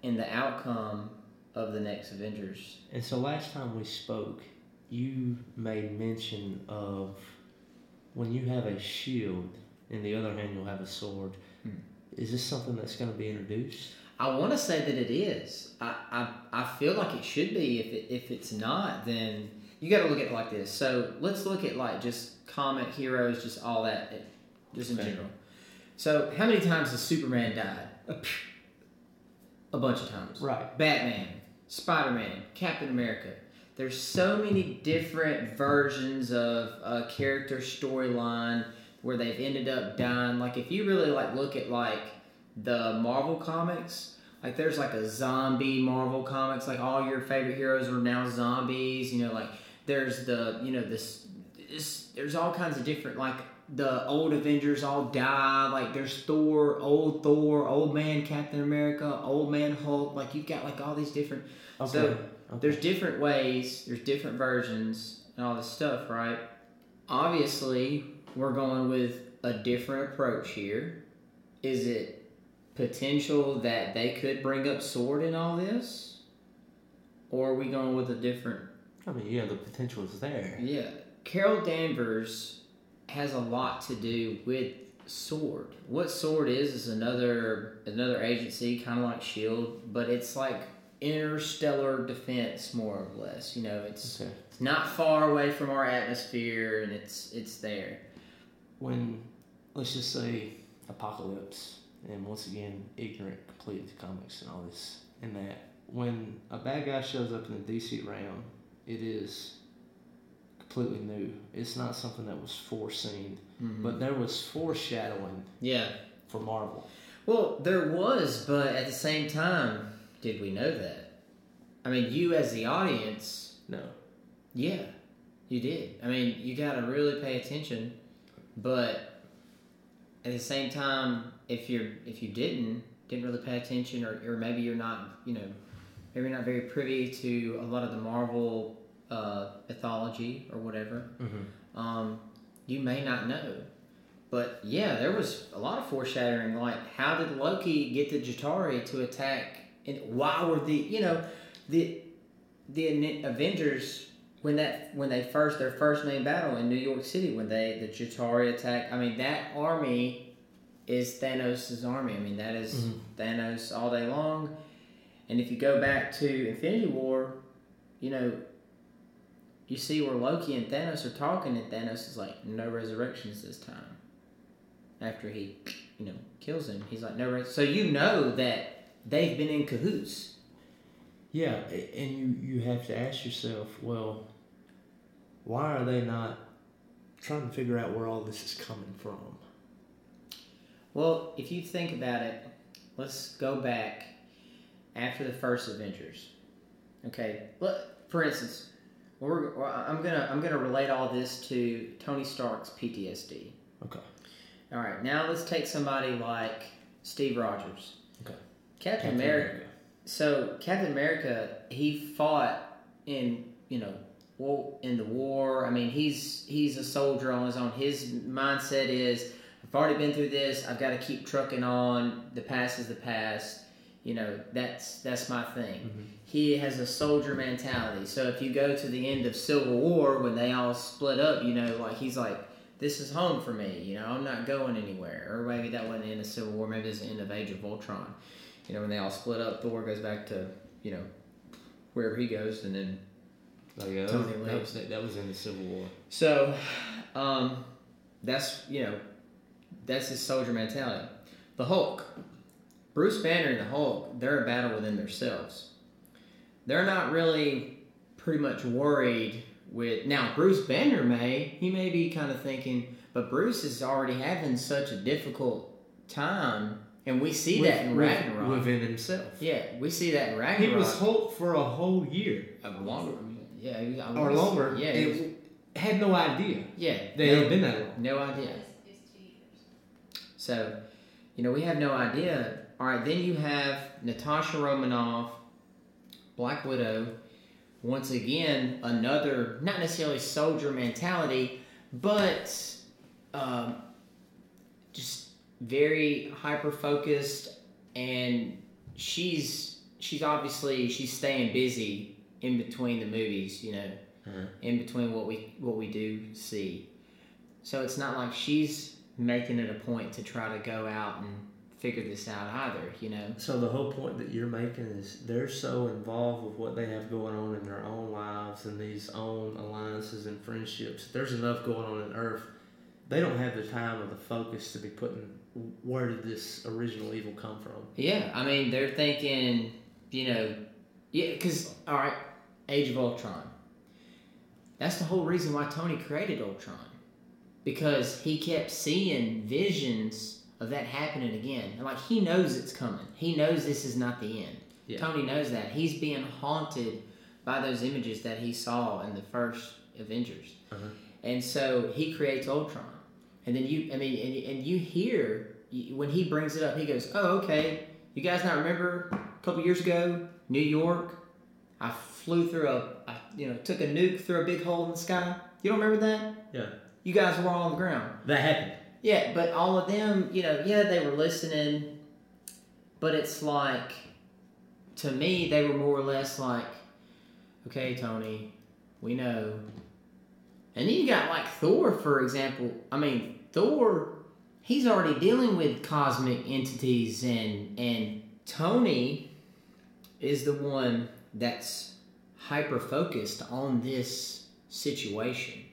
in the outcome of the next Avengers. And so last time we spoke, you made mention of when you have a shield, in the other hand you'll have a sword. Hmm. Is this something that's going to be introduced? I want to say that it is. I, I, I feel like it should be. If it, if it's not, then you got to look at it like this. So let's look at like just comic heroes, just all that, eh, just in Okay. general. So how many times has Superman died? A bunch of times. Right. Batman, Spider Man, Captain America. There's so many different versions of a character storyline where they've ended up dying. Like if you really like look at like the Marvel comics, like there's like a zombie Marvel comics, like all your favorite heroes are now zombies. You know, like there's the you know this, this there's all kinds of different like the old Avengers all die. Like there's Thor, old Thor, old man Captain America, old man Hulk. Like you've got like all these different. So Okay. there's different ways, there's different versions, and all this stuff, right? Obviously, we're going with a different approach here. Is it potential that they could bring up sword in all this? Or are we going with a different I mean, yeah, the potential is there. yeah, Carol Danvers has a lot to do with Sword. What Sword is is another another agency, kind of like Shield, but it's like interstellar defense, more or less. You know, it's Okay. it's not far away from our atmosphere, and it's it's there. When let's just say apocalypse, and once again ignorant completely to comics and all this and that. When a bad guy shows up in the DC realm, it is completely new. It's not something that was foreseen, mm-hmm. but there was foreshadowing Yeah. for Marvel. Well, there was, but at the same time, did we know that? I mean, you as the audience, No. yeah, you did. I mean, you got to really pay attention, but at the same time, if you're if you didn't didn't really pay attention, or, or maybe you're not, you know, maybe you're not very privy to a lot of the Marvel uh, mythology or whatever, Mm-hmm. um, you may not know. But yeah, there was a lot of foreshadowing. Like, how did Loki get the Chitauri to attack? And why were the you know the the Avengers when that when they first their first main battle in New York City when they the Chitauri attack? I mean, that army is Thanos' army. I mean, that is Mhm. Thanos all day long. And if you go back to Infinity War, you know, you see where Loki and Thanos are talking, and Thanos is like, "No resurrections this time." After he, you know, kills him, he's like, "No." Res-. So you know that they've been in cahoots. Yeah, and you you have to ask yourself, well, why are they not trying to figure out where all this is coming from? Well, if you think about it, let's go back after the first Avengers. Okay, but for instance, we're, I'm gonna I'm gonna relate all this to Tony Stark's PTSD. Okay. All right, now let's take somebody like Steve Rogers. Okay. Captain, America. So Captain America, he fought in you know well in the war. I mean, he's he's a soldier on his own. His mindset is, I've already been through this. I've got to keep trucking on. The past is the past. You know, that's that's my thing. He has a soldier mentality. So if you go to the end of Civil War when they all split up, you know, like he's like, this is home for me. You know, I'm not going anywhere. Or maybe that wasn't the end of Civil War. Maybe it's the end of Age of Ultron. You know, when they all split up, Thor goes back to you know wherever he goes, and then Oh, yeah, that, Tony was, that, was, that was in the Civil War. So, um, that's you know, that's his soldier mentality. The Hulk, Bruce Banner and the Hulk, they're a battle within themselves. They're not really pretty much worried with now. Bruce Banner may he may be kind of thinking, but Bruce is already having such a difficult time, and we see that in With- Ragnarok. within himself. yeah, we see that in He was Hulk for a whole year Uh, longer. Yeah, he- I or longer. Yeah, he was- had no idea yeah. they had been that long. No idea. So, you know, we have no idea. All right, then you have Natasha Romanoff, Black Widow. Once again, another not necessarily soldier mentality, but um, just very hyper focused, and she's she's obviously she's staying busy in between the movies. You know, Uh-huh. in between what we what we do see. So it's not like she's making it a point to try to go out and figure this out either, you know. So the whole point that you're making is they're so involved with what they have going on in their own lives and these own alliances and friendships. There's enough going on in Earth. They don't have the time or the focus to be putting where did this original evil come from? Yeah, I mean they're thinking, you know, yeah, because all right, Age of Ultron. That's the whole reason why Tony created Ultron, because he kept seeing visions of that happening again, and like he knows it's coming. He knows this is not the end. Yeah. Tony knows that he's being haunted by those images that he saw in the first Avengers, Uh-huh. and so he creates Ultron. And then you, I mean, and, and you hear you- when he brings it up, he goes, "Oh, okay. You guys not remember a couple years ago, New York? I flew through a, I, you know, took a nuke through a big hole in the sky. You don't remember that? Yeah. You guys were all on the ground. That happened. Yeah, but all of them, you know, yeah, they were listening, but it's like, to me, they were more or less like, okay, Tony, we know. And then you got like Thor, for example. I mean, Thor, he's already dealing with cosmic entities, and and Tony is the one that's hyper focused on this situation.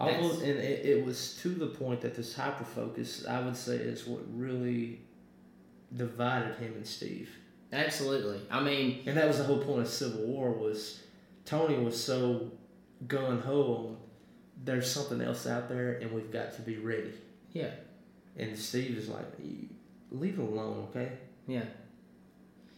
Almost, That's- and it, it was to the point that this hyper focus, I would say, is what really divided him and Steve. Absolutely. I mean, And that was the whole point of Civil War was Tony was so gun ho there's something else out there and we've got to be ready. yeah, And Steve is like, leave it alone, okay? yeah.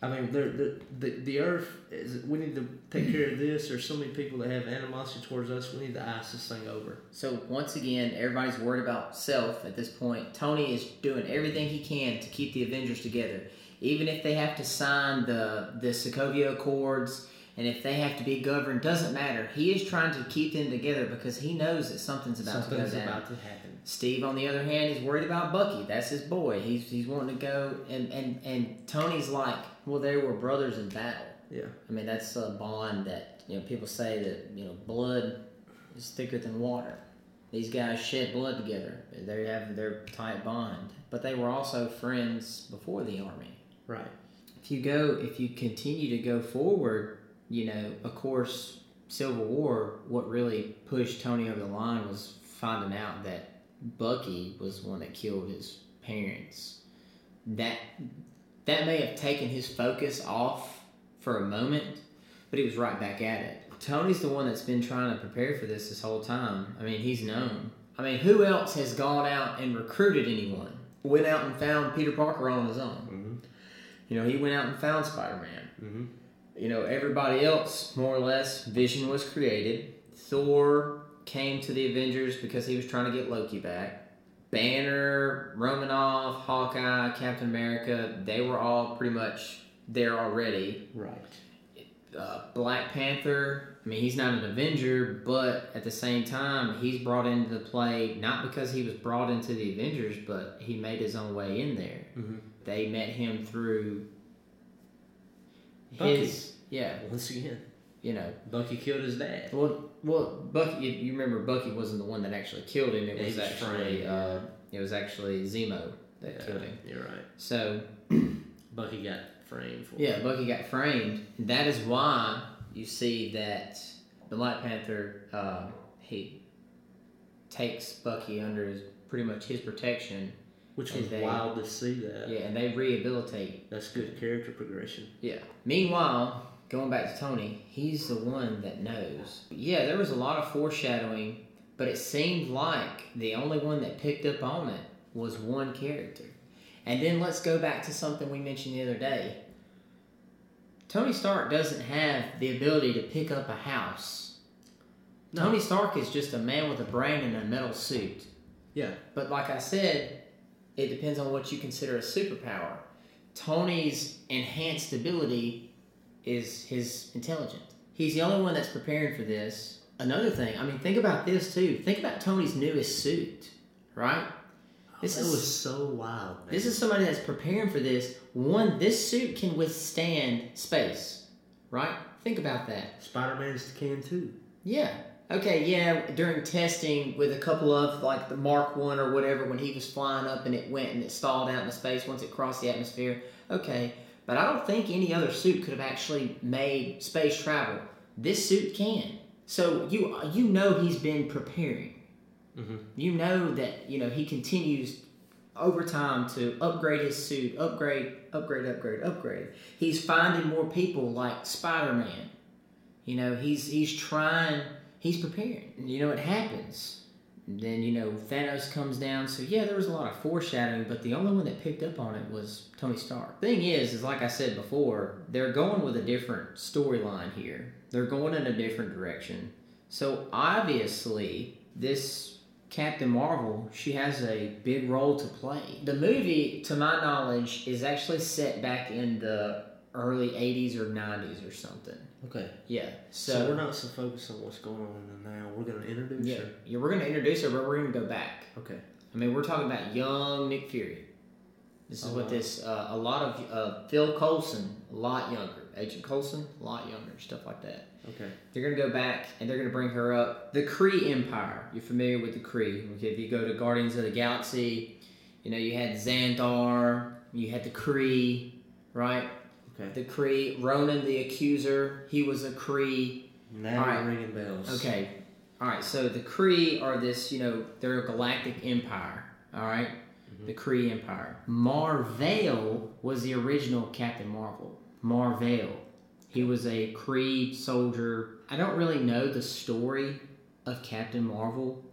I mean, the the the, earth is. We need to take care of this. There's so many people that have animosity towards us. We need to ice this thing over. So once again, everybody's worried about self at this point. Tony is doing everything he can to keep the Avengers together, even if they have to sign the the Sokovia Accords and if they have to be governed. Doesn't matter. He is trying to keep them together because he knows that something's about Something's to go down. about to happen. Steve, on the other hand, is worried about Bucky. That's his boy. He's he's wanting to go, and and and Tony's like, well, they were brothers in battle. Yeah. I mean, that's a bond that you know people say that you know blood is thicker than water. These guys shed blood together. They have their tight bond, but they were also friends before the army. Right. If you go, if you continue to go forward, you know, of course, Civil War. What really pushed Tony over the line was finding out that Bucky was the one that killed his parents. That that may have taken his focus off for a moment, but he was right back at it. Tony's the one that's been trying to prepare for this this whole time. I mean, he's known. I mean, who else has gone out and recruited anyone? Went out and found Peter Parker on his own. Mm-hmm. You know, he went out and found Spider Man. Mm-hmm. You know, everybody else, more or less, Vision was created. Thor came to the Avengers because he was trying to get Loki back. Banner, Romanoff, Hawkeye, Captain America, they were all pretty much there already. Right. Uh, Black Panther, I mean, he's not an Avenger, but at the same time, he's brought into the play not because he was brought into the Avengers, but he made his own way in there. Mm-hmm. They met him through Bucky. his, yeah, Once again, you know, Bucky killed his dad. Well, well, Bucky. You, remember Bucky wasn't the one that actually killed him. It was was actually uh, it was actually Zemo that Yeah, killed him. You're right. So (clears throat) Bucky got framed for. yeah, Bucky got framed. That is why you see that the Black Panther uh, he takes Bucky under his pretty much his protection. Which And was they- wild to see that. Yeah, and they rehabilitate That's good character progression. Yeah. Meanwhile, going back to Tony, he's the one that knows. Yeah, there was a lot of foreshadowing, but it seemed like the only one that picked up on it was one character. And then let's go back to something we mentioned the other day. Tony Stark doesn't have the ability to pick up a house. No. Tony Stark is just a man with a brain and a metal suit. Yeah. But like I said, it depends on what you consider a superpower. Tony's enhanced ability is his intelligence. He's the only one that's preparing for this. Another thing, I mean, think about this too. Think about Tony's newest suit, right? This that is was so wild. Man. this is somebody that's preparing for this. One, this suit can withstand space, right? Think about that. Spider Man's can too. Yeah. Okay, yeah, during testing with a couple of like the Mark One or whatever, when he was flying up and it went and it stalled out into space once it crossed the atmosphere. Okay, but I don't think any other suit could have actually made space travel. This suit can. So you you know he's been preparing. Mhm. You know that you know he continues over time to upgrade his suit, upgrade, upgrade, upgrade, upgrade. He's finding more people like Spider Man. You know, he's he's trying, he's preparing. You know, it happens. Then you know Thanos comes down. So yeah, there was a lot of foreshadowing, but the only one that picked up on it was Tony Stark. Thing is, is like I said before, they're going with a different storyline here. They're going in a different direction. So obviously, this Captain Marvel, she has a big role to play. The movie, to my knowledge, is actually set back in the early 80s or 90s or something. Okay. Yeah. So, So, we're not so focused on what's going on in the now. We're gonna introduce yeah, her. yeah, we're going to introduce her, but we're going to go back. Okay. I mean, we're talking about young Nick Fury. This is what wow. this, uh, a lot of, uh, Phil Coulson, a lot younger. Agent Coulson, a lot younger, stuff like that. Okay. They're gonna go back and they're gonna bring her up. The Kree Empire. You're familiar with the Kree? Okay, if you go to Guardians of the Galaxy, you know you had Xandar, you had the Kree, right? Okay. The Kree, Ronan the Accuser, he was a Kree. Now All right. ringing bells. Okay. All right. So the Kree are this, you know, they're a galactic empire. All right? Mm-hmm. The Kree Empire. Marvel was the original Captain Marvel. Marvel. He was a Kree soldier. I don't really know the story of Captain Marvel,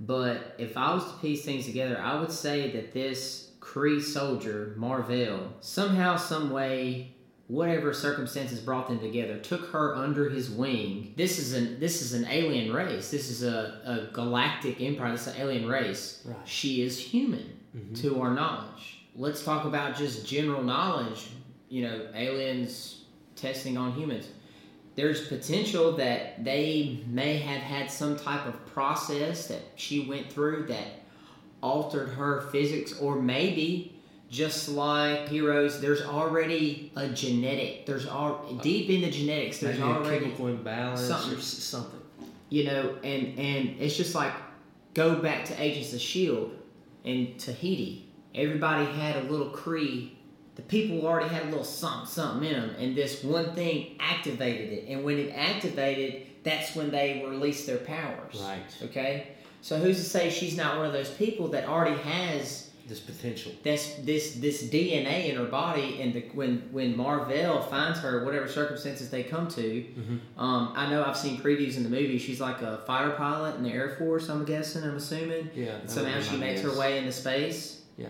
but if I was to piece things together, I would say that this Kree soldier, Marvel, somehow, some way, whatever circumstances brought them together, took her under his wing. This is an this is an alien race. This is a, a galactic empire. This is an alien race. Right. She is human mm-hmm. to our knowledge. Let's talk about just general knowledge. You know, aliens testing on humans. There's potential that they may have had some type of process that she went through that altered her physics, or maybe just like heroes, there's already a genetic. There's all deep in the genetics. There's Maybe a already chemical imbalance something. or something. you know, and and it's just like go back to Agents of Shield and Tahiti. Everybody had a little Kree. The people already had a little something, something in them, and this one thing activated it. And when it activated, that's when they released their powers. Right. Okay. So who's to say she's not one of those people that already has This potential. this this this DNA in her body, and the, when when Marvel finds her, whatever circumstances they come to, Mm-hmm. um, I know I've seen previews in the movie. She's like a fighter pilot in the Air Force. I'm guessing. I'm assuming. Yeah. Now she makes her way into space, Yeah.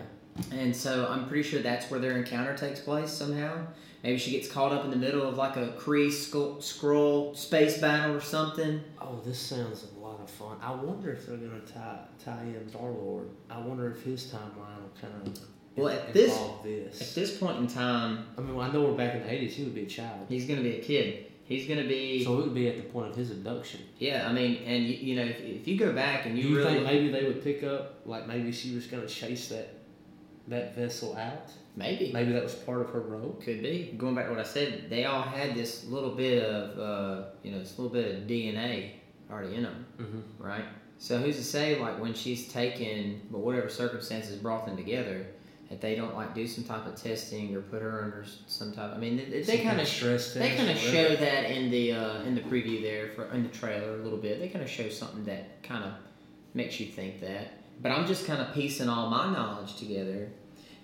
and so I'm pretty sure that's where their encounter takes place somehow. Maybe she gets caught up in the middle of like a Kree skull, scroll space battle or something. Oh, this sounds lot of fun. I wonder if they're gonna tie tie in Star Lord. I wonder if his timeline will kind of Well, at this- this. At this point in time, I mean, I know we're back in the eighties. He would be a child, he's gonna be a kid. He's gonna be so it would be at the point of his abduction. yeah. I mean, and you, you know, if, if you go back and Do you, you really think maybe they would pick up, like maybe she was gonna chase that that vessel out? maybe Maybe that was part of her role. Could be. Going back to what I said, they all had this little bit of, uh, you know, this little bit of DNA already in them, Mm-hmm. right? So who's to say, like, when she's taken, but whatever circumstances brought them together, that they don't like do some type of testing or put her under some type. I mean, they, they kind of stress they kind of show that in the uh, in the preview there for in the trailer a little bit. They kind of show something that kind of makes you think that. But I'm just kind of piecing all my knowledge together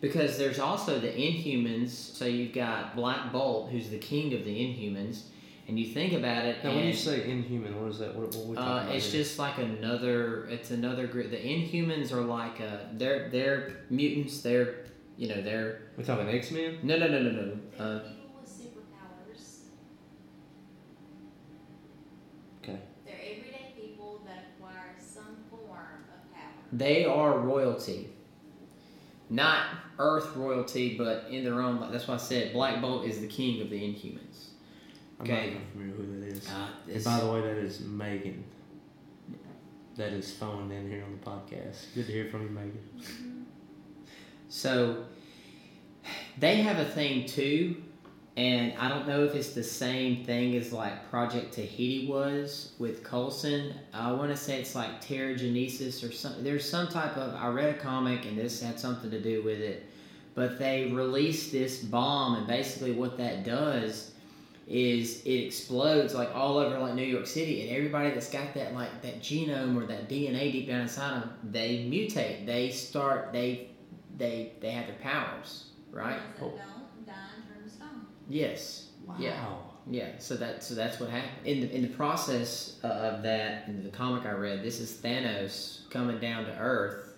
because there's also the Inhumans. So you've got Black Bolt, who's the king of the Inhumans, and you think about it. Now, and, when you say inhuman, what is that? What, what we talking uh, about it's here? just like another. It's another group. The Inhumans are like uh, they're they're mutants. They're you know they're we talking X Men. no no no no no. They're Uh, people with superpowers. Okay. They're everyday people that acquire some form of power. They are royalty. Not Earth royalty, but in their own. That's why I said Black Bolt is the king of the Inhumans. I'm Okay. not even familiar who that is. Uh, And by the way, that is Megan. That is phoning in here on the podcast. Good to hear from you, Megan. so they have a thing too, and I don't know if it's the same thing as like Project Tahiti was with Coulson. I want to say it's like Terrigenesis or something. There's some type of. I read a comic, and this had something to do with it. But they released this bomb, and basically what that does is it explodes like all over like New York City, and everybody that's got that like that genome or that DNA deep down inside them, they mutate. They start. They they they have their powers, right? The ones that don't die and turn to stone. Yes. Wow. Yeah. Yeah, so that so that's what happened in the in the process uh, of that in the comic I read. This is Thanos coming down to Earth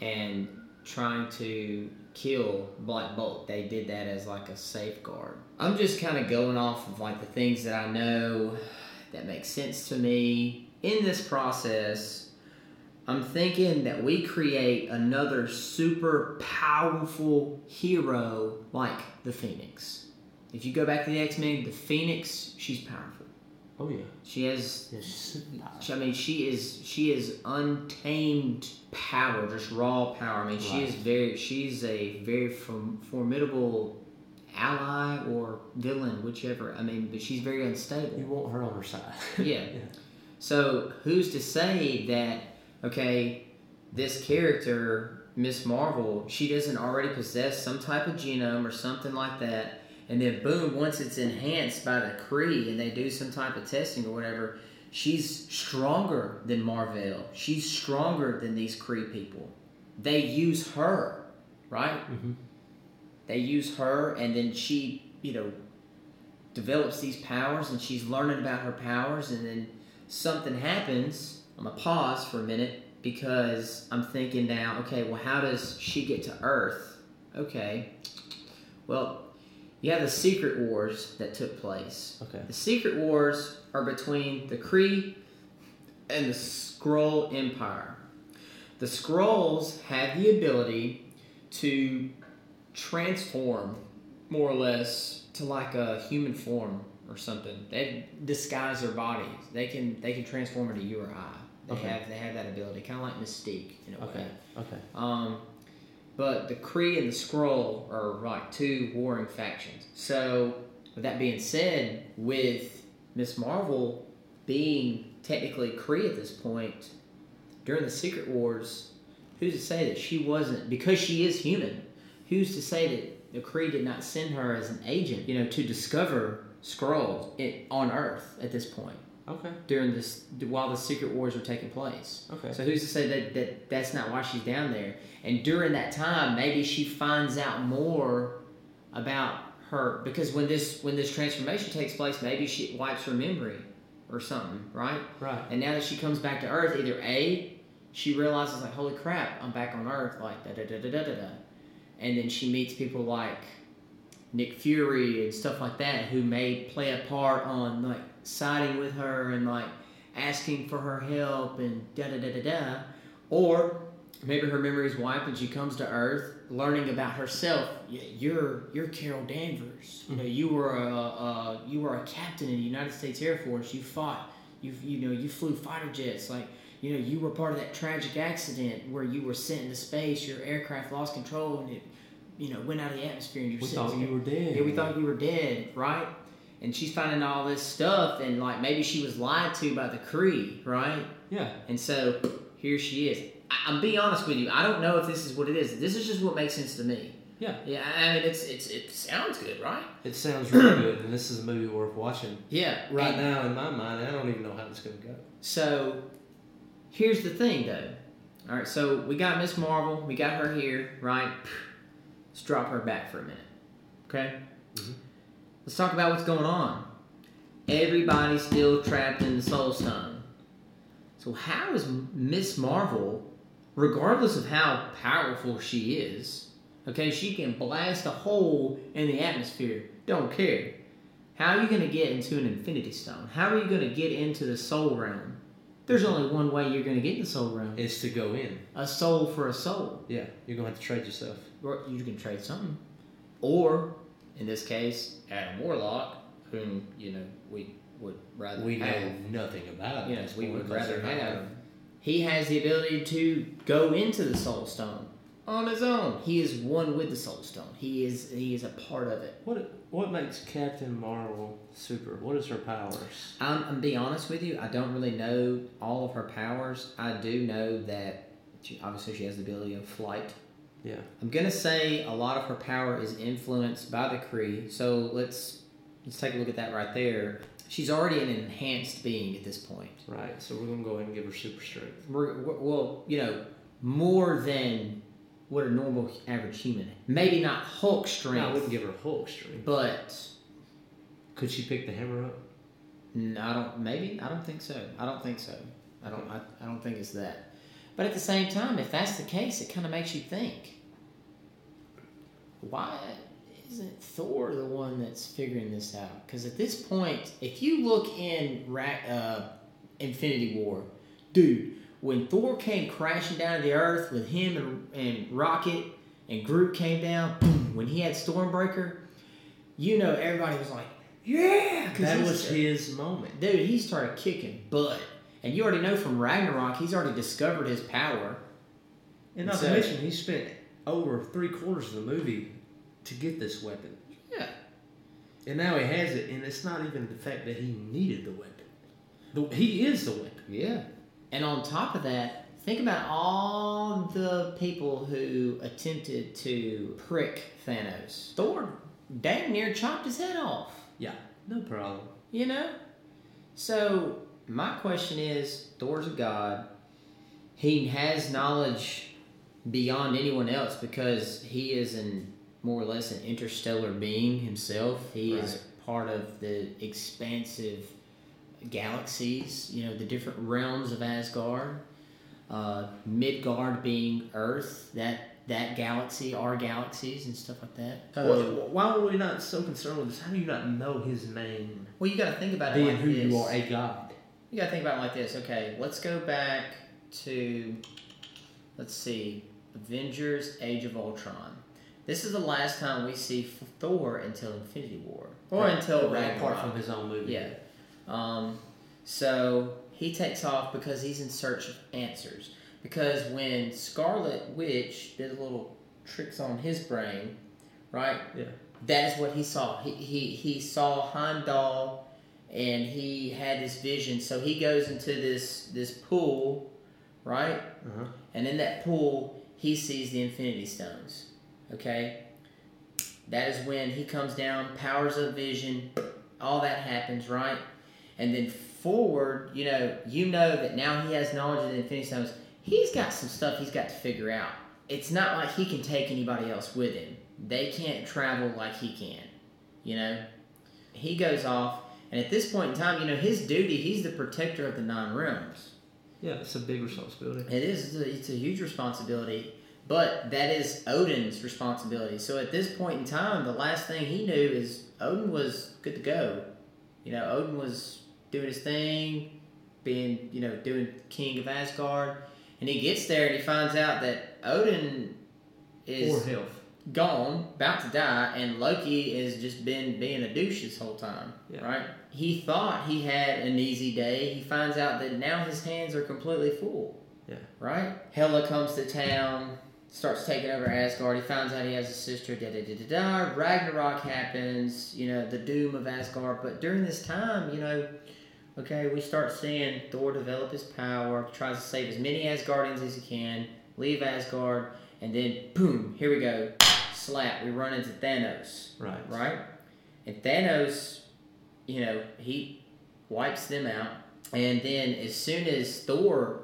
and trying to kill Black Bolt. They did that as like a safeguard. I'm just kind of going off of like the things that I know that make sense to me in this process. I'm thinking that we create another super powerful hero like the Phoenix. If you go back to the X Men, the Phoenix, she's powerful. Oh yeah. She has, Yeah, she- I mean, she is she is untamed power, just raw power. I mean, she is very, she's a very form, formidable ally or villain, whichever. I mean, but she's very unstable. You want her on her side. (laughs) Yeah. So who's to say that okay, this character, Miss Marvel, she doesn't already possess some type of genome or something like that, and then boom, once it's enhanced by the Kree and they do some type of testing or whatever, she's stronger than Marvel. She's stronger than these Kree people. They use her, right? Mhm. They use her, and then she, you know, develops these powers, and she's learning about her powers, and then something happens. I'm gonna pause for a minute because I'm thinking now. Okay, well, how does she get to Earth? Okay, well, you have the Secret Wars that took place. Okay. The Secret Wars are between the Kree and the Skrull Empire. The Skrulls have the ability to transform, more or less, to like a human form or something. They disguise their bodies. They can they can transform into you or I. They Okay. have they have that ability, kind of like Mystique in a Okay. way. Okay. Um, but the Kree and the Skrull are like two warring factions. So, with that being said, with Miss Marvel being technically Kree at this point, during the Secret Wars, who's to say that she wasn't, because she is human, who's to say that the Kree did not send her as an agent, you know, to discover Skrulls on Earth at this point? Okay. during this while the secret wars are taking place. Okay. So who's to say that, that that's not why she's down there? And during that time, maybe she finds out more about her because when this when this transformation takes place, maybe she wipes her memory or something, right? Right. And now that she comes back to Earth, either a she realizes like, holy crap, I'm back on Earth, like da da da da da da da, and then she meets people like Nick Fury and stuff like that who may play a part on like siding with her and like asking for her help and da da da da da, or maybe her memory's wiped and she comes to Earth learning about herself. You're you're Carol Danvers. You know you were a, a you were a captain in the United States Air Force. You fought. You you know you flew fighter jets like. You know, you were part of that tragic accident where you were sent into space. Your aircraft lost control and it, you know, went out of the atmosphere. And you were We thought you were dead. yeah, we thought you were dead, right? And she's finding all this stuff, and like maybe she was lied to by the Kree, right? Yeah. And so here she is. I, I'm being honest with you. I don't know if this is what it is. This is just what makes sense to me. Yeah. Yeah, I mean, it's it's it sounds good, right? It sounds really good, and this is a movie worth watching. Yeah, Right and- now, in my mind, I don't even know how it's going to go. So here's the thing, though. All right, so we got Miss Marvel, we got her here, right? Let's drop her back for a minute, okay? Mhm. Let's talk about what's going on. Everybody's still trapped in the Soul Stone. So how is Miss Marvel, regardless of how powerful she is, okay, she can blast a hole in the atmosphere. Don't care. How are you going to get into an Infinity Stone? How are you going to get into the Soul Realm? There's only one way you're going to get in the Soul Realm. Is to go in. A soul for a soul. Yeah, you're going to have to trade yourself. Or you can trade something. Or, in this case, Adam Warlock, whom, you know, we would rather We know nothing about it. Yes, we would rather have. He has the ability to go into the Soul Stone on his own. He is one with the Soul Stone. He is he is a part of it. What What makes Captain Marvel super? What is her powers? I'm, I'm being honest with you. I don't really know all of her powers. I do know that she, obviously she has the ability of flight. Yeah. I'm gonna say a lot of her power is influenced by the Kree. So let's let's take a look at that right there. She's already an enhanced being at this point. Right. So we're gonna go ahead and give her super strength. We're, we're, well, you know, more than what a normal average human. Maybe not Hulk No, I wouldn't give her Hulk strength. but Could she pick the hammer up? No, I don't. Maybe I don't think so. I don't think so. I don't. I, I don't think it's that. But at the same time, if that's the case, it kind of makes you think. Why isn't Thor the one that's figuring this out? Because at this point, if you look in uh, Infinity War, dude, when Thor came crashing down to the Earth with him and, and Rocket and Groot came down, boom, when he had Stormbreaker, you know everybody was like, yeah! That was his moment. Dude, he started kicking butt. And you already know from Ragnarok, he's already discovered his power. And not So- to mention, he spent over three quarters of the movie to get this weapon, Yeah. and now he has it. And it's not even the fact that he needed the weapon. The, he is the weapon. Yeah. And on top of that, think about all the people who attempted to prick Thanos. Thor damn near chopped his head off. Yeah, no problem. You know? So, my question is Thor's a god. He has knowledge beyond anyone else because he is an more or less an interstellar being himself. He is part of the expansive galaxies, you know, the different realms of Asgard. Uh, Midgard being Earth, that that galaxy, our galaxies, and stuff like that. Well, why are we not so concerned with this? How do you not know his name? Well, you got to think about it Being like who this. you are, a god. You gotta think about it like this. Okay, let's go back to, let's see, Avengers: Age of Ultron. This is the last time we see Thor until Infinity War, or until Ragnarok. apart from his own movie. Yeah. Um, so he takes off because he's in search of answers. Because when Scarlet Witch did a little tricks on his brain, right? Yeah. That is what he saw. He he, he saw Heimdall and he had this vision. So he goes into this this pool, right? Uh-huh. And in that pool, he sees the Infinity Stones. Okay? That is when he comes down, powers of vision, all that happens, right? And then forward, you know, you know that now he has knowledge of the Infinity Stones. He's got some stuff he's got to figure out. It's not like he can take anybody else with him. They can't travel like he can, you know? He goes off, and at this point in time, you know, his duty, he's the protector of the nine realms. Yeah, it's a big responsibility. It is. It's a, it's a huge responsibility, but that is Odin's responsibility. So at this point in time, the last thing he knew is Odin was good to go. You know, Odin was doing his thing, being you know doing king of Asgard, and he gets there and he finds out that Odin is Poor health. gone, about to die, and Loki has just been being a douche this whole time. Yeah. Right? He thought he had an easy day. He finds out that now his hands are completely full. Yeah. Right? Hela comes to town, starts taking over Asgard. He finds out he has a sister. Da da da da da. Ragnarok happens. You know the doom of Asgard. But during this time, you know. Okay, we start seeing Thor develop his power, tries to save as many Asgardians as he can, leave Asgard, and then boom, here we go. Slap, we run into Thanos, Right. right? And Thanos, you know, he wipes them out. And then as soon as Thor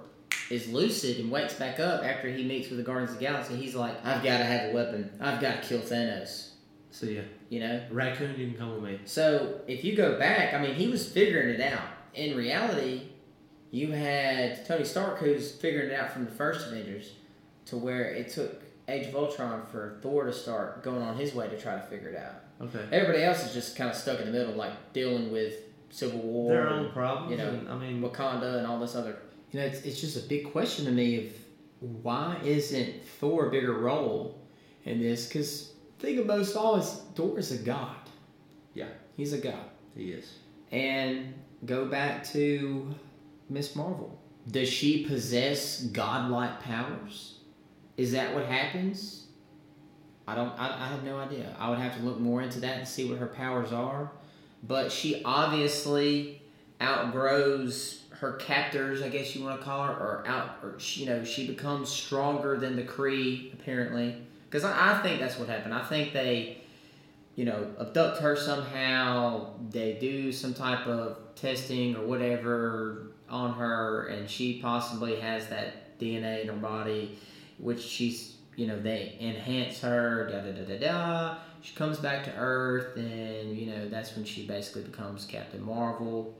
is lucid and wakes back up after he meets with the Guardians of the Galaxy, he's like, I've got to have a weapon. I've got to kill Thanos. So yeah, You know? raccoon, can come with me. So if you go back, I mean, he was figuring it out. In reality, you had Tony Stark who's figuring it out from the first Avengers to where it took Age of Ultron for Thor to start going on his way to try to figure it out. Okay. Everybody else is just kind of stuck in the middle, like dealing with Civil War, Their and own problems. you know, and, I mean, Wakanda, and all this other. You know, it's, it's just a big question to me of why isn't Thor a bigger role in this? Because think of most all is Thor is a god. Yeah. he's a god. he is. And go back to Miss Marvel. Does she possess godlike powers? Is that what happens? I don't. I, I have no idea. I would have to look more into that and see what her powers are. But she obviously outgrows her captors. I guess you want to call her, or out, or she, you know, she becomes stronger than the Kree apparently. Because I, I think that's what happened. I think they you know, abduct her somehow. They do some type of testing or whatever on her, and she possibly has that DNA in her body, which she's, you know, they enhance her. Da da da da da. She comes back to Earth, and you know that's when she basically becomes Captain Marvel,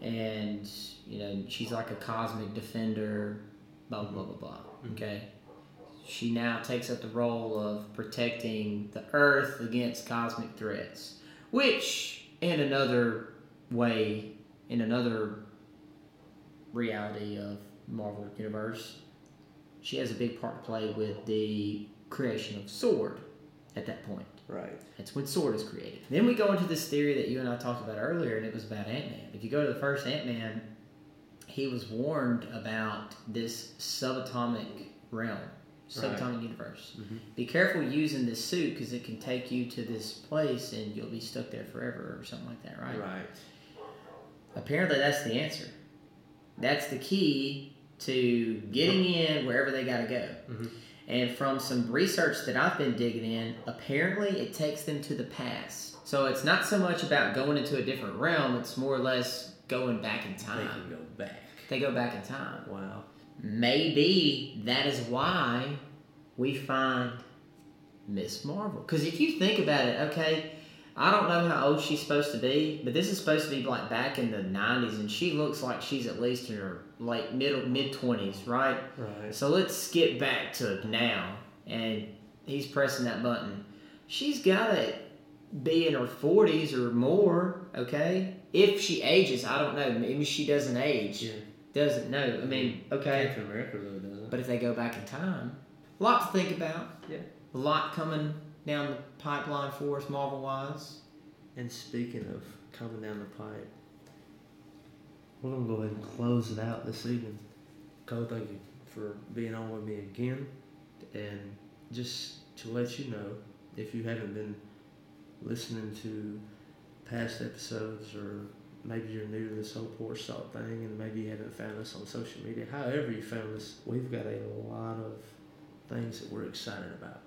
and you know she's like a cosmic defender. Blah blah blah blah. Mm-hmm. Okay she now takes up the role of protecting the Earth against cosmic threats, which, in another way, in another reality of Marvel Universe, she has a big part to play with the creation of Sword at that point. Right. That's when Sword is created. Then we go into this theory that you and I talked about earlier, and it was about Ant Man. If you go to the first Ant Man, he was warned about this subatomic realm, subatomic universe. Mm-hmm. Be careful using this suit because it can take you to this place and you'll be stuck there forever or something like that, right? Right. Apparently, that's the answer. That's the key to getting in wherever they got to go. Mhm. And from some research that I've been digging in, apparently it takes them to the past. So it's not so much about going into a different realm, it's more or less going back in They time. can go back. They go back in time. Wow. Maybe that is why we find Miss Marvel. Because if you think about it, okay, I don't know how old she's supposed to be, but this is supposed to be like back in the '90s, and she looks like she's at least in her like middle mid 20s, right? Right. So let's skip back to now, and he's pressing that button. She's got to be in her 40s or more, okay? If she ages, I don't know. Maybe she doesn't age. Yeah. Doesn't know. I mean, okay. Captain America really doesn't. But if they go back in time, a lot to think about. Yeah. A lot coming down the pipeline for us, Marvel wise. And speaking of coming down the pipe, we're gonna go ahead and close it out this evening. Cole, thank you for being on with me again, and just to let you know, if you haven't been listening to past episodes, or maybe you're new to this whole porch talk thing, and maybe you haven't found us on social media, however you found us, we've got a lot of things that we're excited about.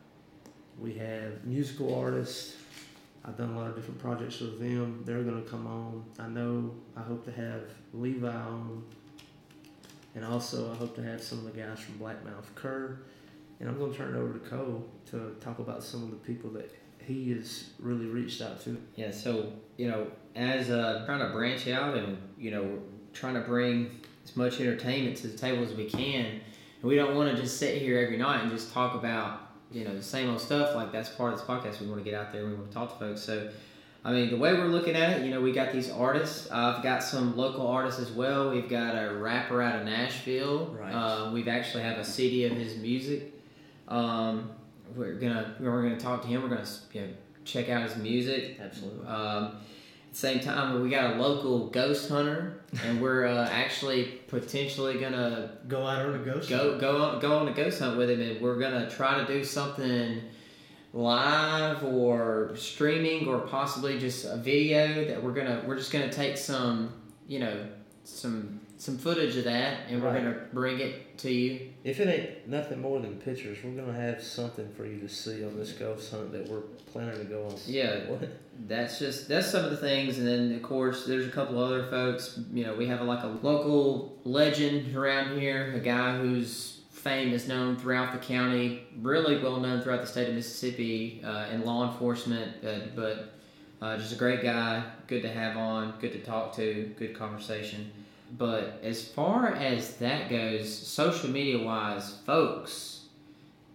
We have musical artists. I've done a lot of different projects with them. They're going to come on. I know I hope to have Levi on. And also, I hope to have some of the guys from Blackmouth Kerr. And I'm going to turn it over to Cole to talk about some of the people that he has really reached out to. Yeah, so, you know, as uh, trying to branch out and, you know, trying to bring as much entertainment to the table as we can. And we don't want to just sit here every night and just talk about, you know, the same old stuff. Like, that's part of this podcast. We want to get out there. We want to talk to folks. So, I mean, the way we're looking at it, you know, we got these artists. I've got some local artists as well. We've got a rapper out of Nashville. Right. Uh, we've actually have a CD of his music. Um, we're gonna we're gonna talk to him. We're gonna you know check out his music. Absolutely. Um, same time, we got a local ghost hunter, and we're uh, actually potentially gonna Go out on a ghost. go go on, go on a ghost hunt with him, and we're gonna try to do something live or streaming or possibly just a video that we're gonna we're just gonna take some you know some some footage of that and we're gonna bring it to you If it ain't nothing more than pictures, we're going to have something for you to see on this ghost hunt that we're planning to go on. yeah What? that's just that's some of the things and then of course there's a couple other folks you know we have like a local legend around here a guy whose fame is known throughout the county really well known throughout the state of mississippi uh, in law enforcement uh, but uh, just a great guy good to have on good to talk to good conversation but as far as that goes social media wise folks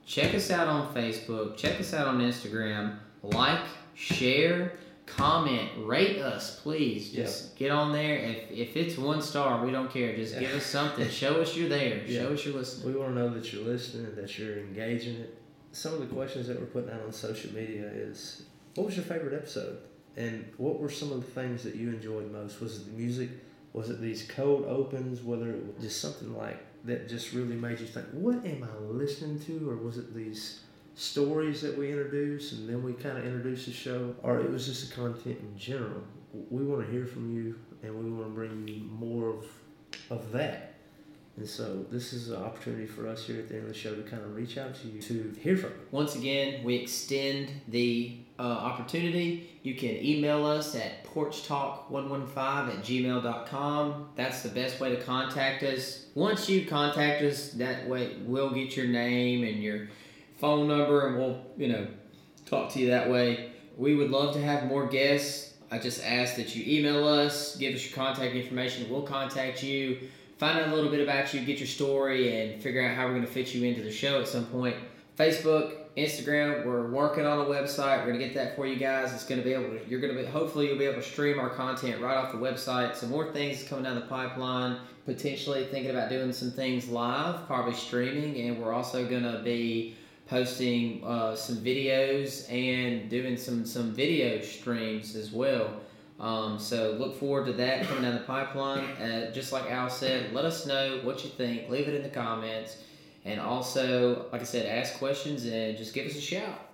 check us out on facebook check us out on instagram like share, comment, rate us, please. Just get on there. If if it's one star, we don't care. Just give us (laughs) something. Show us you're there. Yeah. Show us you're listening. We want to know that you're listening, and that you're engaging it. Some of the questions that we're putting out on social media is, what was your favorite episode, and what were some of the things that you enjoyed most? Was it the music? Was it these cold opens? Whether it was just something like that just really made you think, what am I listening to, or was it these stories that we introduce and then we kind of introduce the show, or it was just the content in general? We want to hear from you, and we want to bring you more of of that. And so this is an opportunity for us here at the end of the show to kind of reach out to you to hear from you. Once again, we extend the uh, opportunity. You can email us at porchtalk115 at gmail.com. That's the best way to contact us. Once you contact us, that way we'll get your name and your phone number and we'll, you know, talk to you that way. We would love to have more guests. I just ask that you email us, give us your contact information. We'll contact you, find out a little bit about you, get your story, and figure out how we're going to fit you into the show at some point. Facebook, Instagram, we're working on a website. We're to get that for you guys. It's to be able to, you're to be, hopefully, you'll be able to stream our content right off the website. Some more things coming down the pipeline. Potentially thinking about doing some things live, probably streaming, and we're also to be posting uh, some videos and doing some some video streams as well. Um, so look forward to that coming down the pipeline. Uh, just like Al said, let us know what you think. Leave it in the comments, and also, like I said, ask questions and just give us a shout.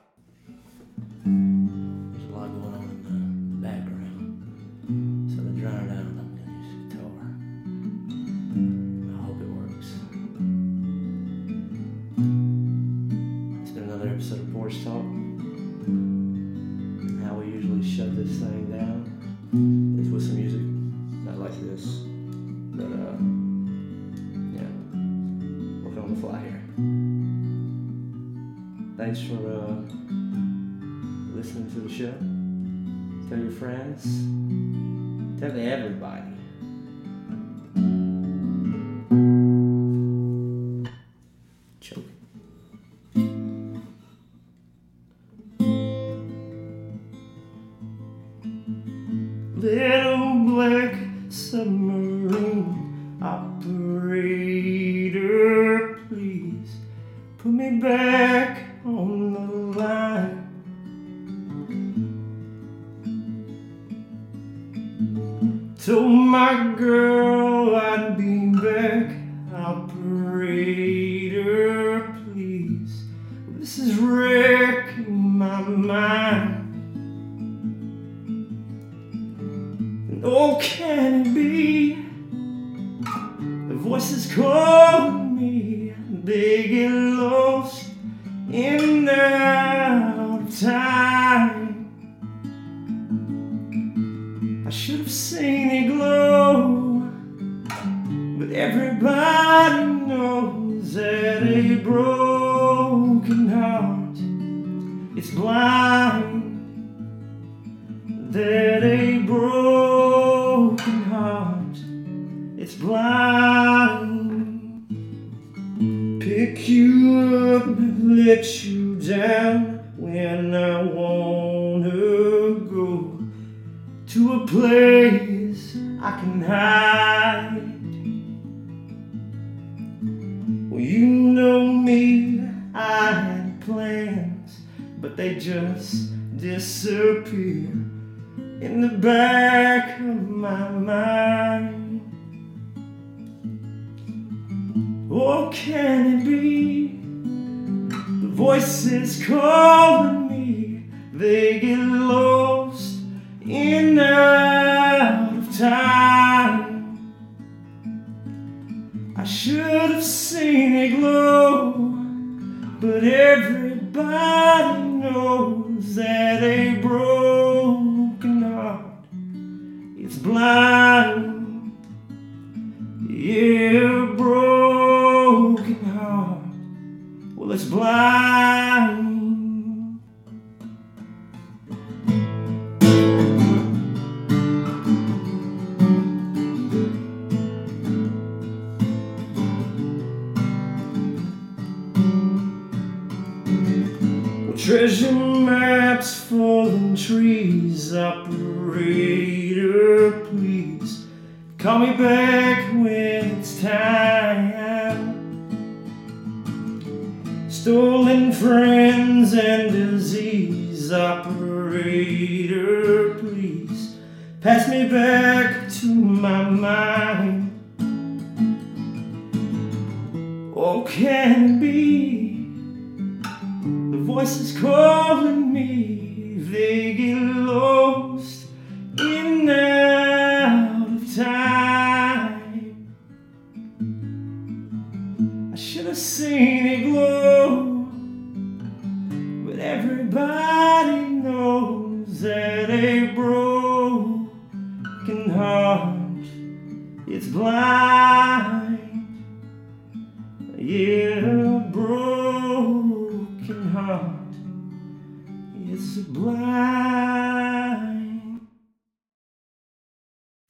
Friends. Tell everybody. I should have seen it glow, but everybody knows that a broken heart is blind. That a broken heart is blind. Pick you up, let you disappear